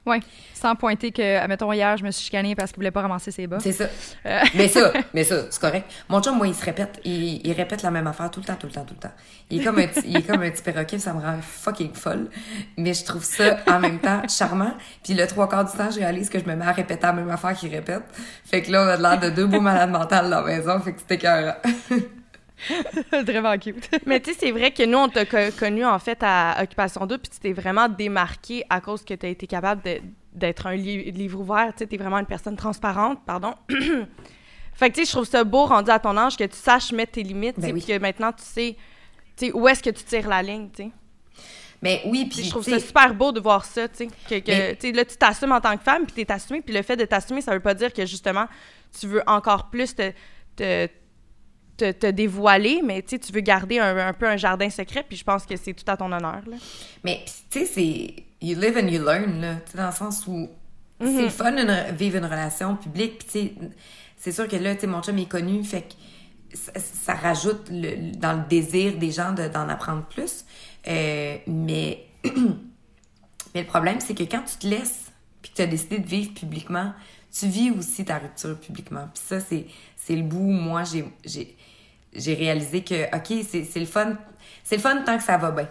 Speaker 3: Oui, sans pointer que, mettons, hier, je me suis chicanée parce qu'il voulait pas ramasser ses bas.
Speaker 4: C'est ça. Euh. mais ça, mais ça, c'est correct. Mon chum, moi, il se répète, il, il, répète la même affaire tout le temps, tout le temps, tout le temps. Il est comme un, il est comme un petit perroquet, ça me rend fucking folle. Mais je trouve ça, en même temps, charmant. Puis le trois quarts du temps, je réalise que je me mets à répéter la même affaire qu'il répète. Fait que là, on a l'air de deux beaux malades mentales dans la maison, fait que c'était écœurant.
Speaker 3: vraiment cute.
Speaker 2: Mais tu sais, c'est vrai que nous, on t'a connu en fait à Occupation 2, puis tu t'es vraiment démarqué à cause que tu as été capable d'être un livre ouvert. Tu sais, es vraiment une personne transparente, pardon. fait que tu sais, je trouve ça beau rendu à ton âge que tu saches mettre tes limites, ben puis que maintenant tu sais, tu sais où est-ce que tu tires la ligne, tu sais.
Speaker 4: Mais oui, puis
Speaker 2: je trouve ça super beau de voir ça, tu sais, que, que là tu t'assumes en tant que femme, puis tu es assumée, puis le fait de t'assumer, ça veut pas dire que justement tu veux encore plus te, te te, te, dévoiler, mais tu veux garder un, peu un jardin secret, puis je pense que c'est tout à ton honneur. Là.
Speaker 4: Mais tu sais, c'est you live and you learn, là, dans le sens où c'est mhm. fun de vivre une relation publique, puis c'est sûr que là, tu sais, mon chum est connu, fait que ça, rajoute le, dans le désir des gens d'en apprendre plus. Euh, mais, mais le problème, c'est que quand tu te laisses, puis que tu as décidé de vivre publiquement, tu vis aussi ta rupture publiquement. Puis ça, c'est, c'est le bout où moi, j'ai, j'ai, réalisé que, OK, c'est, c'est le fun. C'est le fun tant que ça va bien.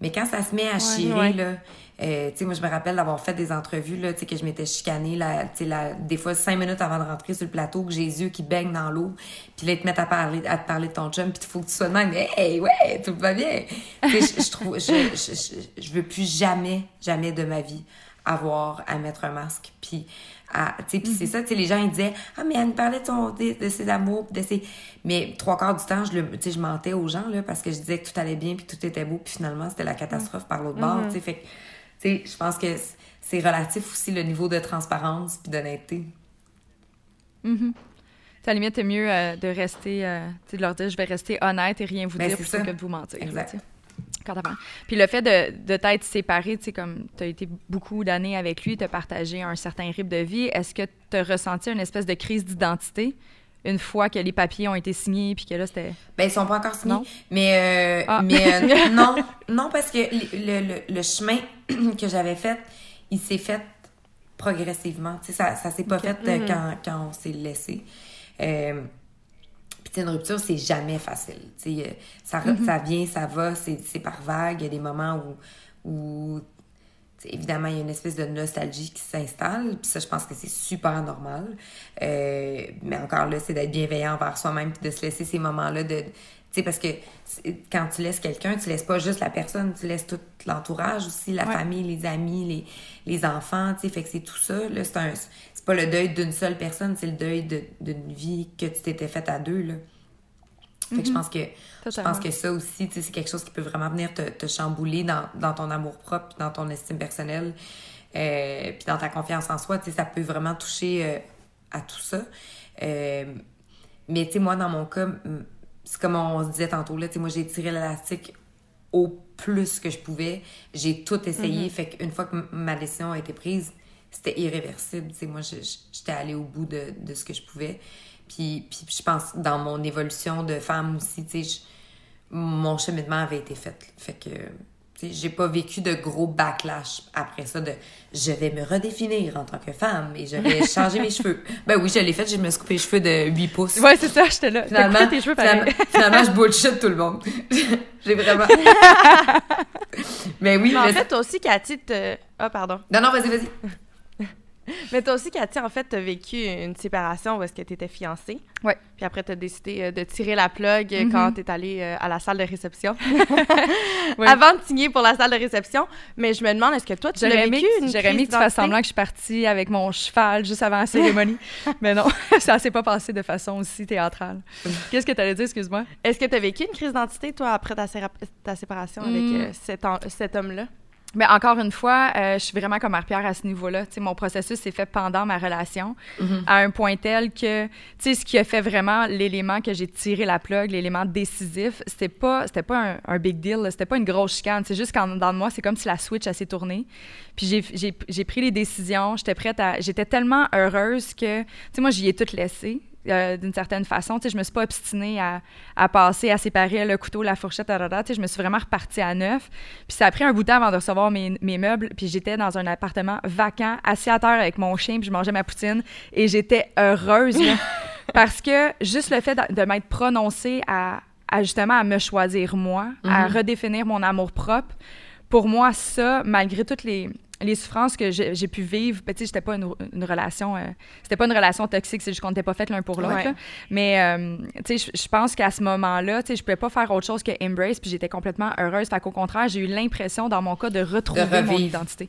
Speaker 4: Mais quand ça se met à chier, là, euh, tu sais, moi, je me rappelle d'avoir fait des entrevues, là, tu sais, que je m'étais chicanée, là, tu sais, là, des fois, cinq minutes avant de rentrer sur le plateau, que j'ai les yeux qui baignent dans l'eau, puis là, ils te mettent à parler, à te parler de ton chum, puis il faut que tu sois de même, hey, ouais, tout va bien. tu sais, je, trouve, je, je, je, veux plus jamais, jamais de ma vie avoir à mettre un masque. Puis, puis c'est mhm. ça, tu sais, les gens, ils disaient, ah, mais elle me parlait de, son, de, ses amours, de ses... Mais trois quarts du temps, je, le, je mentais aux gens, là, parce que je disais que tout allait bien, puis tout était beau, puis finalement, c'était la catastrophe par l'autre bord, mhm. tu sais. Fait tu sais, je pense que c'est relatif aussi le niveau de transparence puis d'honnêteté.
Speaker 3: Mm À la limite, c'est mieux euh, de rester, euh, de leur dire, je vais rester honnête et rien vous ben, dire plutôt que de vous mentir.
Speaker 4: Exact.
Speaker 3: Puis le fait de, de t'être séparé, tu sais, comme tu as été beaucoup d'années avec lui, tu as partagé un certain rythme de vie, est-ce que tu as ressenti une espèce de crise d'identité une fois que les papiers ont été signés puis que là c'était
Speaker 4: ben ils sont pas encore signés. Mais euh, ah. mais euh, non. Non parce que le, le, le chemin que j'avais fait il s'est fait progressivement. Tu sais ça ça s'est pas fait euh, mm-hmm. quand, quand on s'est laissé une rupture, c'est jamais facile. Euh, ça, mm-hmm. ça vient, ça va, c'est par vague. Il y a des moments où, où évidemment, il y a une espèce de nostalgie qui s'installe. Puis ça, je pense que c'est super normal. Euh, mais encore là, c'est d'être bienveillant envers soi-même puis de se laisser ces moments-là de sais, parce que quand tu laisses quelqu'un, tu laisses pas juste la personne, tu laisses tout l'entourage aussi, la famille, les amis, les, les enfants, tu sais, fait que c'est tout ça, là, c'est un, pas le deuil d'une seule personne, c'est le deuil d'une vie que tu t'étais faite à deux, là. Fait que je mm-hmm. pense que je pense que ça aussi, c'est quelque chose qui peut vraiment venir te, te chambouler dans, dans, ton amour propre, dans ton estime personnelle, euh, puis dans ta confiance en soi. Ça peut vraiment toucher euh, à tout ça. Euh, mais tu sais, moi, dans mon cas, c'est comme on se disait tantôt, là, moi, j'ai tiré l'élastique au plus que je pouvais. J'ai tout essayé. Mm-hmm. Fait qu'une fois que ma décision a été prise, c'était irréversible. sais moi, j'étais allée au bout de, de, ce que je pouvais. Puis, puis je pense dans mon évolution de femme aussi, tu sais, mon cheminement avait été fait. Fait que j'ai pas vécu de gros backlash après ça de je vais me redéfinir en tant que femme et je vais changer mes cheveux. Ben oui, je l'ai fait, je me suis coupé les cheveux de 8 pouces.
Speaker 3: Ouais, c'est ça, j'étais là.
Speaker 4: Finalement, tes cheveux finalement, finalement, je bullshit tout le monde. j'ai vraiment. mais oui,
Speaker 2: mais, en fait, toi aussi, Cathy, te... Ah, pardon.
Speaker 4: Non, non, vas-y, vas-y.
Speaker 2: Mais toi aussi, Cathy, en fait, t'as vécu une séparation où est-ce que t'étais fiancée.
Speaker 3: Oui.
Speaker 2: Puis après, t'as décidé euh, de tirer la plug mm-hmm. quand t'es allée euh, à la salle de réception. Avant de signer pour la salle de réception. Mais je me demande, est-ce que toi, tu l'as vécu une
Speaker 3: J'aurais aimé que tu fasses semblant que je suis partie avec mon cheval juste avant la cérémonie. Mais non, ça s'est pas passé de façon aussi théâtrale. Qu'est-ce que t'allais dire, excuse-moi?
Speaker 2: Est-ce que t'as vécu une crise d'identité, toi, après ta, ta séparation avec mm. euh, cet, cet homme-là?
Speaker 3: Mais encore une fois, euh, je suis vraiment comme Marie-Pierre à ce niveau-là. mon processus s'est fait pendant ma relation, mm-hmm. à un point tel que, tu sais, ce qui a fait vraiment l'élément que j'ai tiré la plug, l'élément décisif, c'était pas, c'était pas un, big deal, c'était pas une grosse chicane. C'est juste qu'en dedans de moi, c'est comme si la switch s'est tournée. Puis j'ai pris les décisions, j'étais prête à, j'étais tellement heureuse que, tu sais, moi, j'y ai tout laissé. Euh, d'une certaine façon. Tu sais, je me suis pas obstinée à, à, passer, à séparer le couteau, la fourchette, tu sais, je me suis vraiment repartie à neuf. Puis ça a pris un bout de temps avant de recevoir mes, mes meubles. Puis j'étais dans un appartement vacant, assis à terre avec mon chien, puis je mangeais ma poutine. Et j'étais heureuse, parce que juste le fait de, de m'être prononcée à, à, justement à me choisir moi, à mm-hmm. redéfinir mon amour propre, pour moi, ça, malgré toutes les les souffrances que j'ai pu vivre, ben, tu sais, j'étais pas une, une relation, euh, c'était pas une relation toxique, c'est juste qu'on n'était pas fait l'un pour l'autre. Mais, euh, tu sais, je pense qu'à ce moment-là, tu sais, je pouvais pas faire autre chose que embrace, puis j'étais complètement heureuse. Fait qu'au contraire, j'ai eu l'impression, dans mon cas, de retrouver mon identité.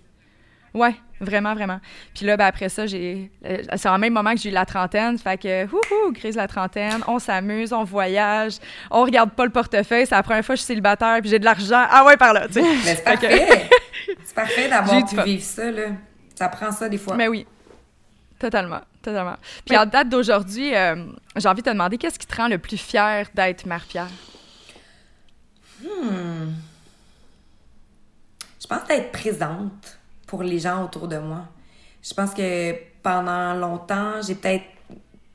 Speaker 3: Ouais, vraiment, vraiment. Puis là, ben, après ça, j'ai. Euh, c'est en même moment que j'ai eu la trentaine. Fait que, houhou, crise la trentaine, on s'amuse, on voyage, on regarde pas le portefeuille. C'est la première fois que je suis célibataire, puis j'ai de l'argent. Ah ouais, par là, tu sais.
Speaker 4: Mais c'est parfait! c'est parfait d'avoir pu vivre ça, là. Ça prend ça des fois.
Speaker 3: Mais oui. Totalement, totalement. Puis en date d'aujourd'hui, euh, j'ai envie de te demander, qu'est-ce qui te rend le plus fier d'être Marie-Pierre?
Speaker 4: Hmm. Je pense d'être présente pour les gens autour de moi. Je pense que pendant longtemps, j'ai peut-être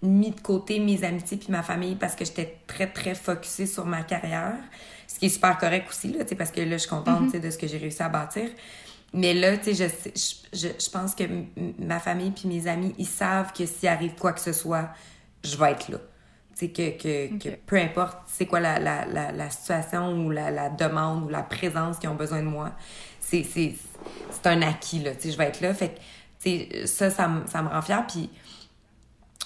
Speaker 4: mis de côté mes amitiés puis ma famille parce que j'étais très, très focusée sur ma carrière. Ce qui est super correct aussi, là, parce que là, je suis contente mm-hmm. de ce que j'ai réussi à bâtir. Mais là, tu sais, je, je, je, pense que ma famille puis mes amis, ils savent que s'il arrive quoi que ce soit, je vais être là. Tu sais, que, que, que, peu importe c'est quoi la, la, la, la, situation ou la, la demande ou la présence qu'ils ont besoin de moi, c'est un acquis, là. Tu sais, je vais être là. Fait que, ça, ça, ça me rend fière. Puis,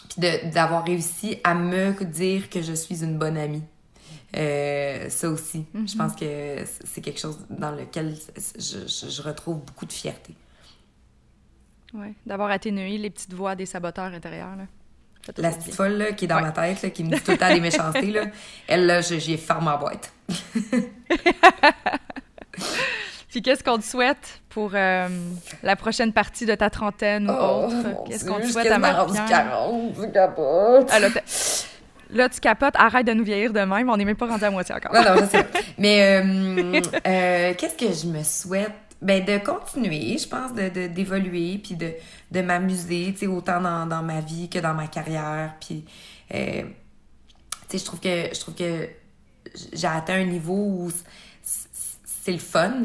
Speaker 4: puis d'avoir réussi à me dire que je suis une bonne amie. Euh, ça aussi. Je mm-hmm. pense que c'est quelque chose dans lequel je, je, retrouve beaucoup de fierté.
Speaker 3: Oui, d'avoir atténué les petites voix des saboteurs intérieurs. Là.
Speaker 4: La petite folle là, qui est dans ma tête, là, qui me dit tout le temps des méchancetés, là, elle, là, j'ai fermé ma boîte.
Speaker 3: Puis qu'est-ce qu'on te souhaite pour euh, la prochaine partie de ta trentaine ou oh, autre? Qu'est-ce qu'on te souhaite à Marie-Pierre? Ah, là, tu capotes, arrête de nous vieillir de même, on n'est même pas rendu à moitié encore.
Speaker 4: non, non, je Mais euh, euh, qu'est-ce que je me souhaite? Ben, de continuer, je pense, de, d'évoluer, puis de, de m'amuser, tu sais, autant dans, dans, ma vie que dans ma carrière. Puis, tu sais, je trouve que, je trouve que j'ai atteint un niveau où c'est le fun,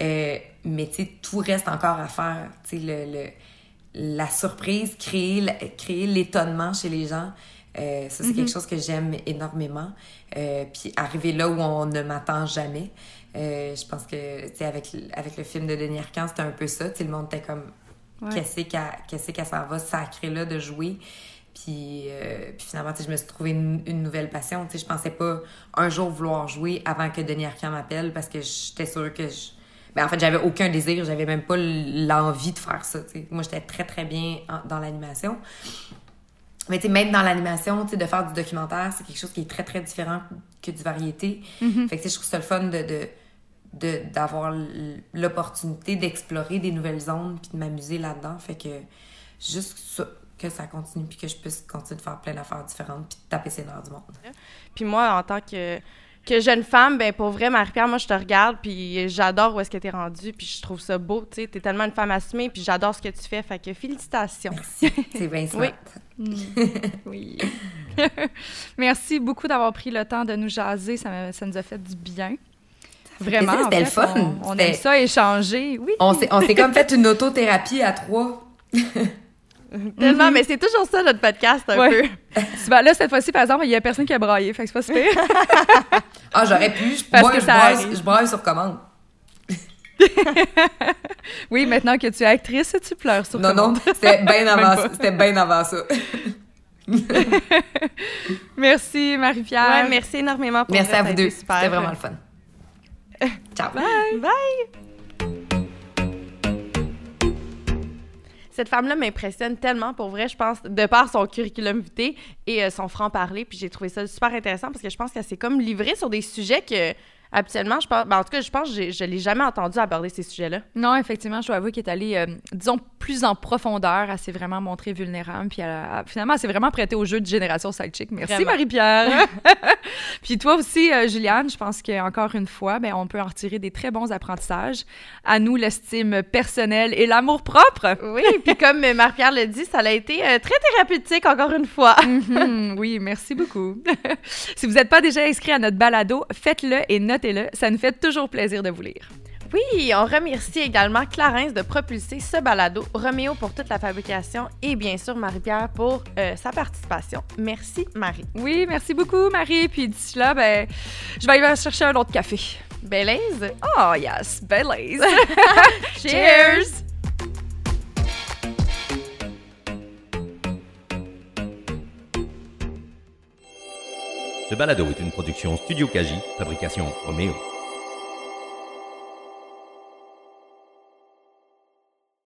Speaker 4: euh, mais tu sais, tout reste encore à faire. Tu sais, le, le, la surprise, créer, créer l'étonnement chez les gens, euh, ça, c'est quelque mm-hmm. chose que j'aime énormément. Euh, puis arriver là où on ne m'attend jamais. je pense que, tu sais, avec, avec le film de Denis Arcand, c'était un peu ça. Tu le monde était comme, qu'est-ce qu'elle s'en va sacré là de jouer? Puis, puis finalement, tu sais, je me suis trouvé une, une nouvelle passion. Tu sais, je pensais pas un jour vouloir jouer avant que Denis Arcand m'appelle parce que j'étais sûre que je... Ben, en fait, j'avais aucun désir, j'avais même pas l'envie de faire ça. Moi, j'étais très, très bien en- dans l'animation. Mais tu sais, même dans l'animation, tu sais, de faire du documentaire, c'est quelque chose qui est très, très différent que du variété. Fait que je trouve ça le fun de... de d'avoir l'opportunité d'explorer des nouvelles zones puis de m'amuser là-dedans. Fait que juste ça, que ça continue puis que je puisse continuer de faire plein d'affaires différentes puis de taper ses nerfs du monde.
Speaker 2: Puis moi, en tant que, que jeune femme, ben pour vrai, Marie-Pierre, moi, je te regarde, puis j'adore où est-ce que t'es rendue, puis je trouve ça beau, tu sais. T'es tellement une femme assumée, puis j'adore ce que tu fais, fait que félicitations.
Speaker 4: Merci. C'est bien smart.
Speaker 3: Oui. Merci beaucoup d'avoir pris le temps de nous jaser. Ça, me- ça nous a fait du bien. Vraiment.
Speaker 4: c'était le fun.
Speaker 3: On, on aime ça, échanger. Oui.
Speaker 4: On s'est on s'est comme fait une autothérapie à trois.
Speaker 2: Tellement, mais c'est toujours ça, notre podcast, un
Speaker 3: Ouais.
Speaker 2: peu.
Speaker 3: Ben là, cette fois-ci, par exemple, il y a personne qui a braillé. Fait que c'est pas super.
Speaker 4: Ah, j'aurais pu. Je,
Speaker 3: Parce
Speaker 4: moi,
Speaker 3: que
Speaker 4: je,
Speaker 3: ça
Speaker 4: braille,
Speaker 3: arrive.
Speaker 4: je braille sur commande.
Speaker 3: oui, maintenant que tu es actrice, tu pleures sur
Speaker 4: Non,
Speaker 3: commande.
Speaker 4: non, c'était bien avant, c'était bien avant ça.
Speaker 3: Merci, Marie-Pierre.
Speaker 2: Ouais, merci énormément pour
Speaker 4: Merci
Speaker 2: vrai,
Speaker 4: à vous deux. C'était vraiment le fun. Ciao.
Speaker 2: Cette femme-là m'impressionne tellement, pour vrai, je pense, de par son curriculum vitae et euh, son franc-parler. Puis j'ai trouvé ça super intéressant parce que je pense qu'elle s'est comme livrée sur des sujets que, habituellement, je pense. ben, en tout cas, je pense que je l'ai jamais entendu aborder ces sujets-là.
Speaker 3: Non, effectivement, je dois avouer qu'elle est allée, euh, disons, plus en profondeur. Elle s'est vraiment montrée vulnérable. Puis elle a- finalement, elle s'est vraiment prêtée au jeu de Génération Sidechick. Merci. Marie-Pierre. puis toi aussi, euh, Juliane, je pense qu'encore une fois, ben, on peut en retirer des très bons apprentissages. À nous, l'estime personnelle et l'amour propre.
Speaker 2: Oui, puis comme Marie-Pierre le dit, ça a été euh, très thérapeutique, encore une fois.
Speaker 3: Mhm, oui, merci beaucoup. si vous n'êtes pas déjà inscrit à notre balado, faites-le et notez-le. Ça nous fait toujours plaisir de vous lire.
Speaker 2: Oui, on remercie également Clarence de propulser ce balado, Roméo pour toute la fabrication et bien sûr Marie-Pierre pour euh, sa participation. Merci Marie.
Speaker 3: Oui, merci beaucoup, Marie. Puis d'ici là, ben, je vais aller chercher un autre café.
Speaker 2: Belaise.
Speaker 3: Oh, yes, Belize.
Speaker 2: Cheers!
Speaker 1: Ce balado est une production Studio Kaji, fabrication Roméo.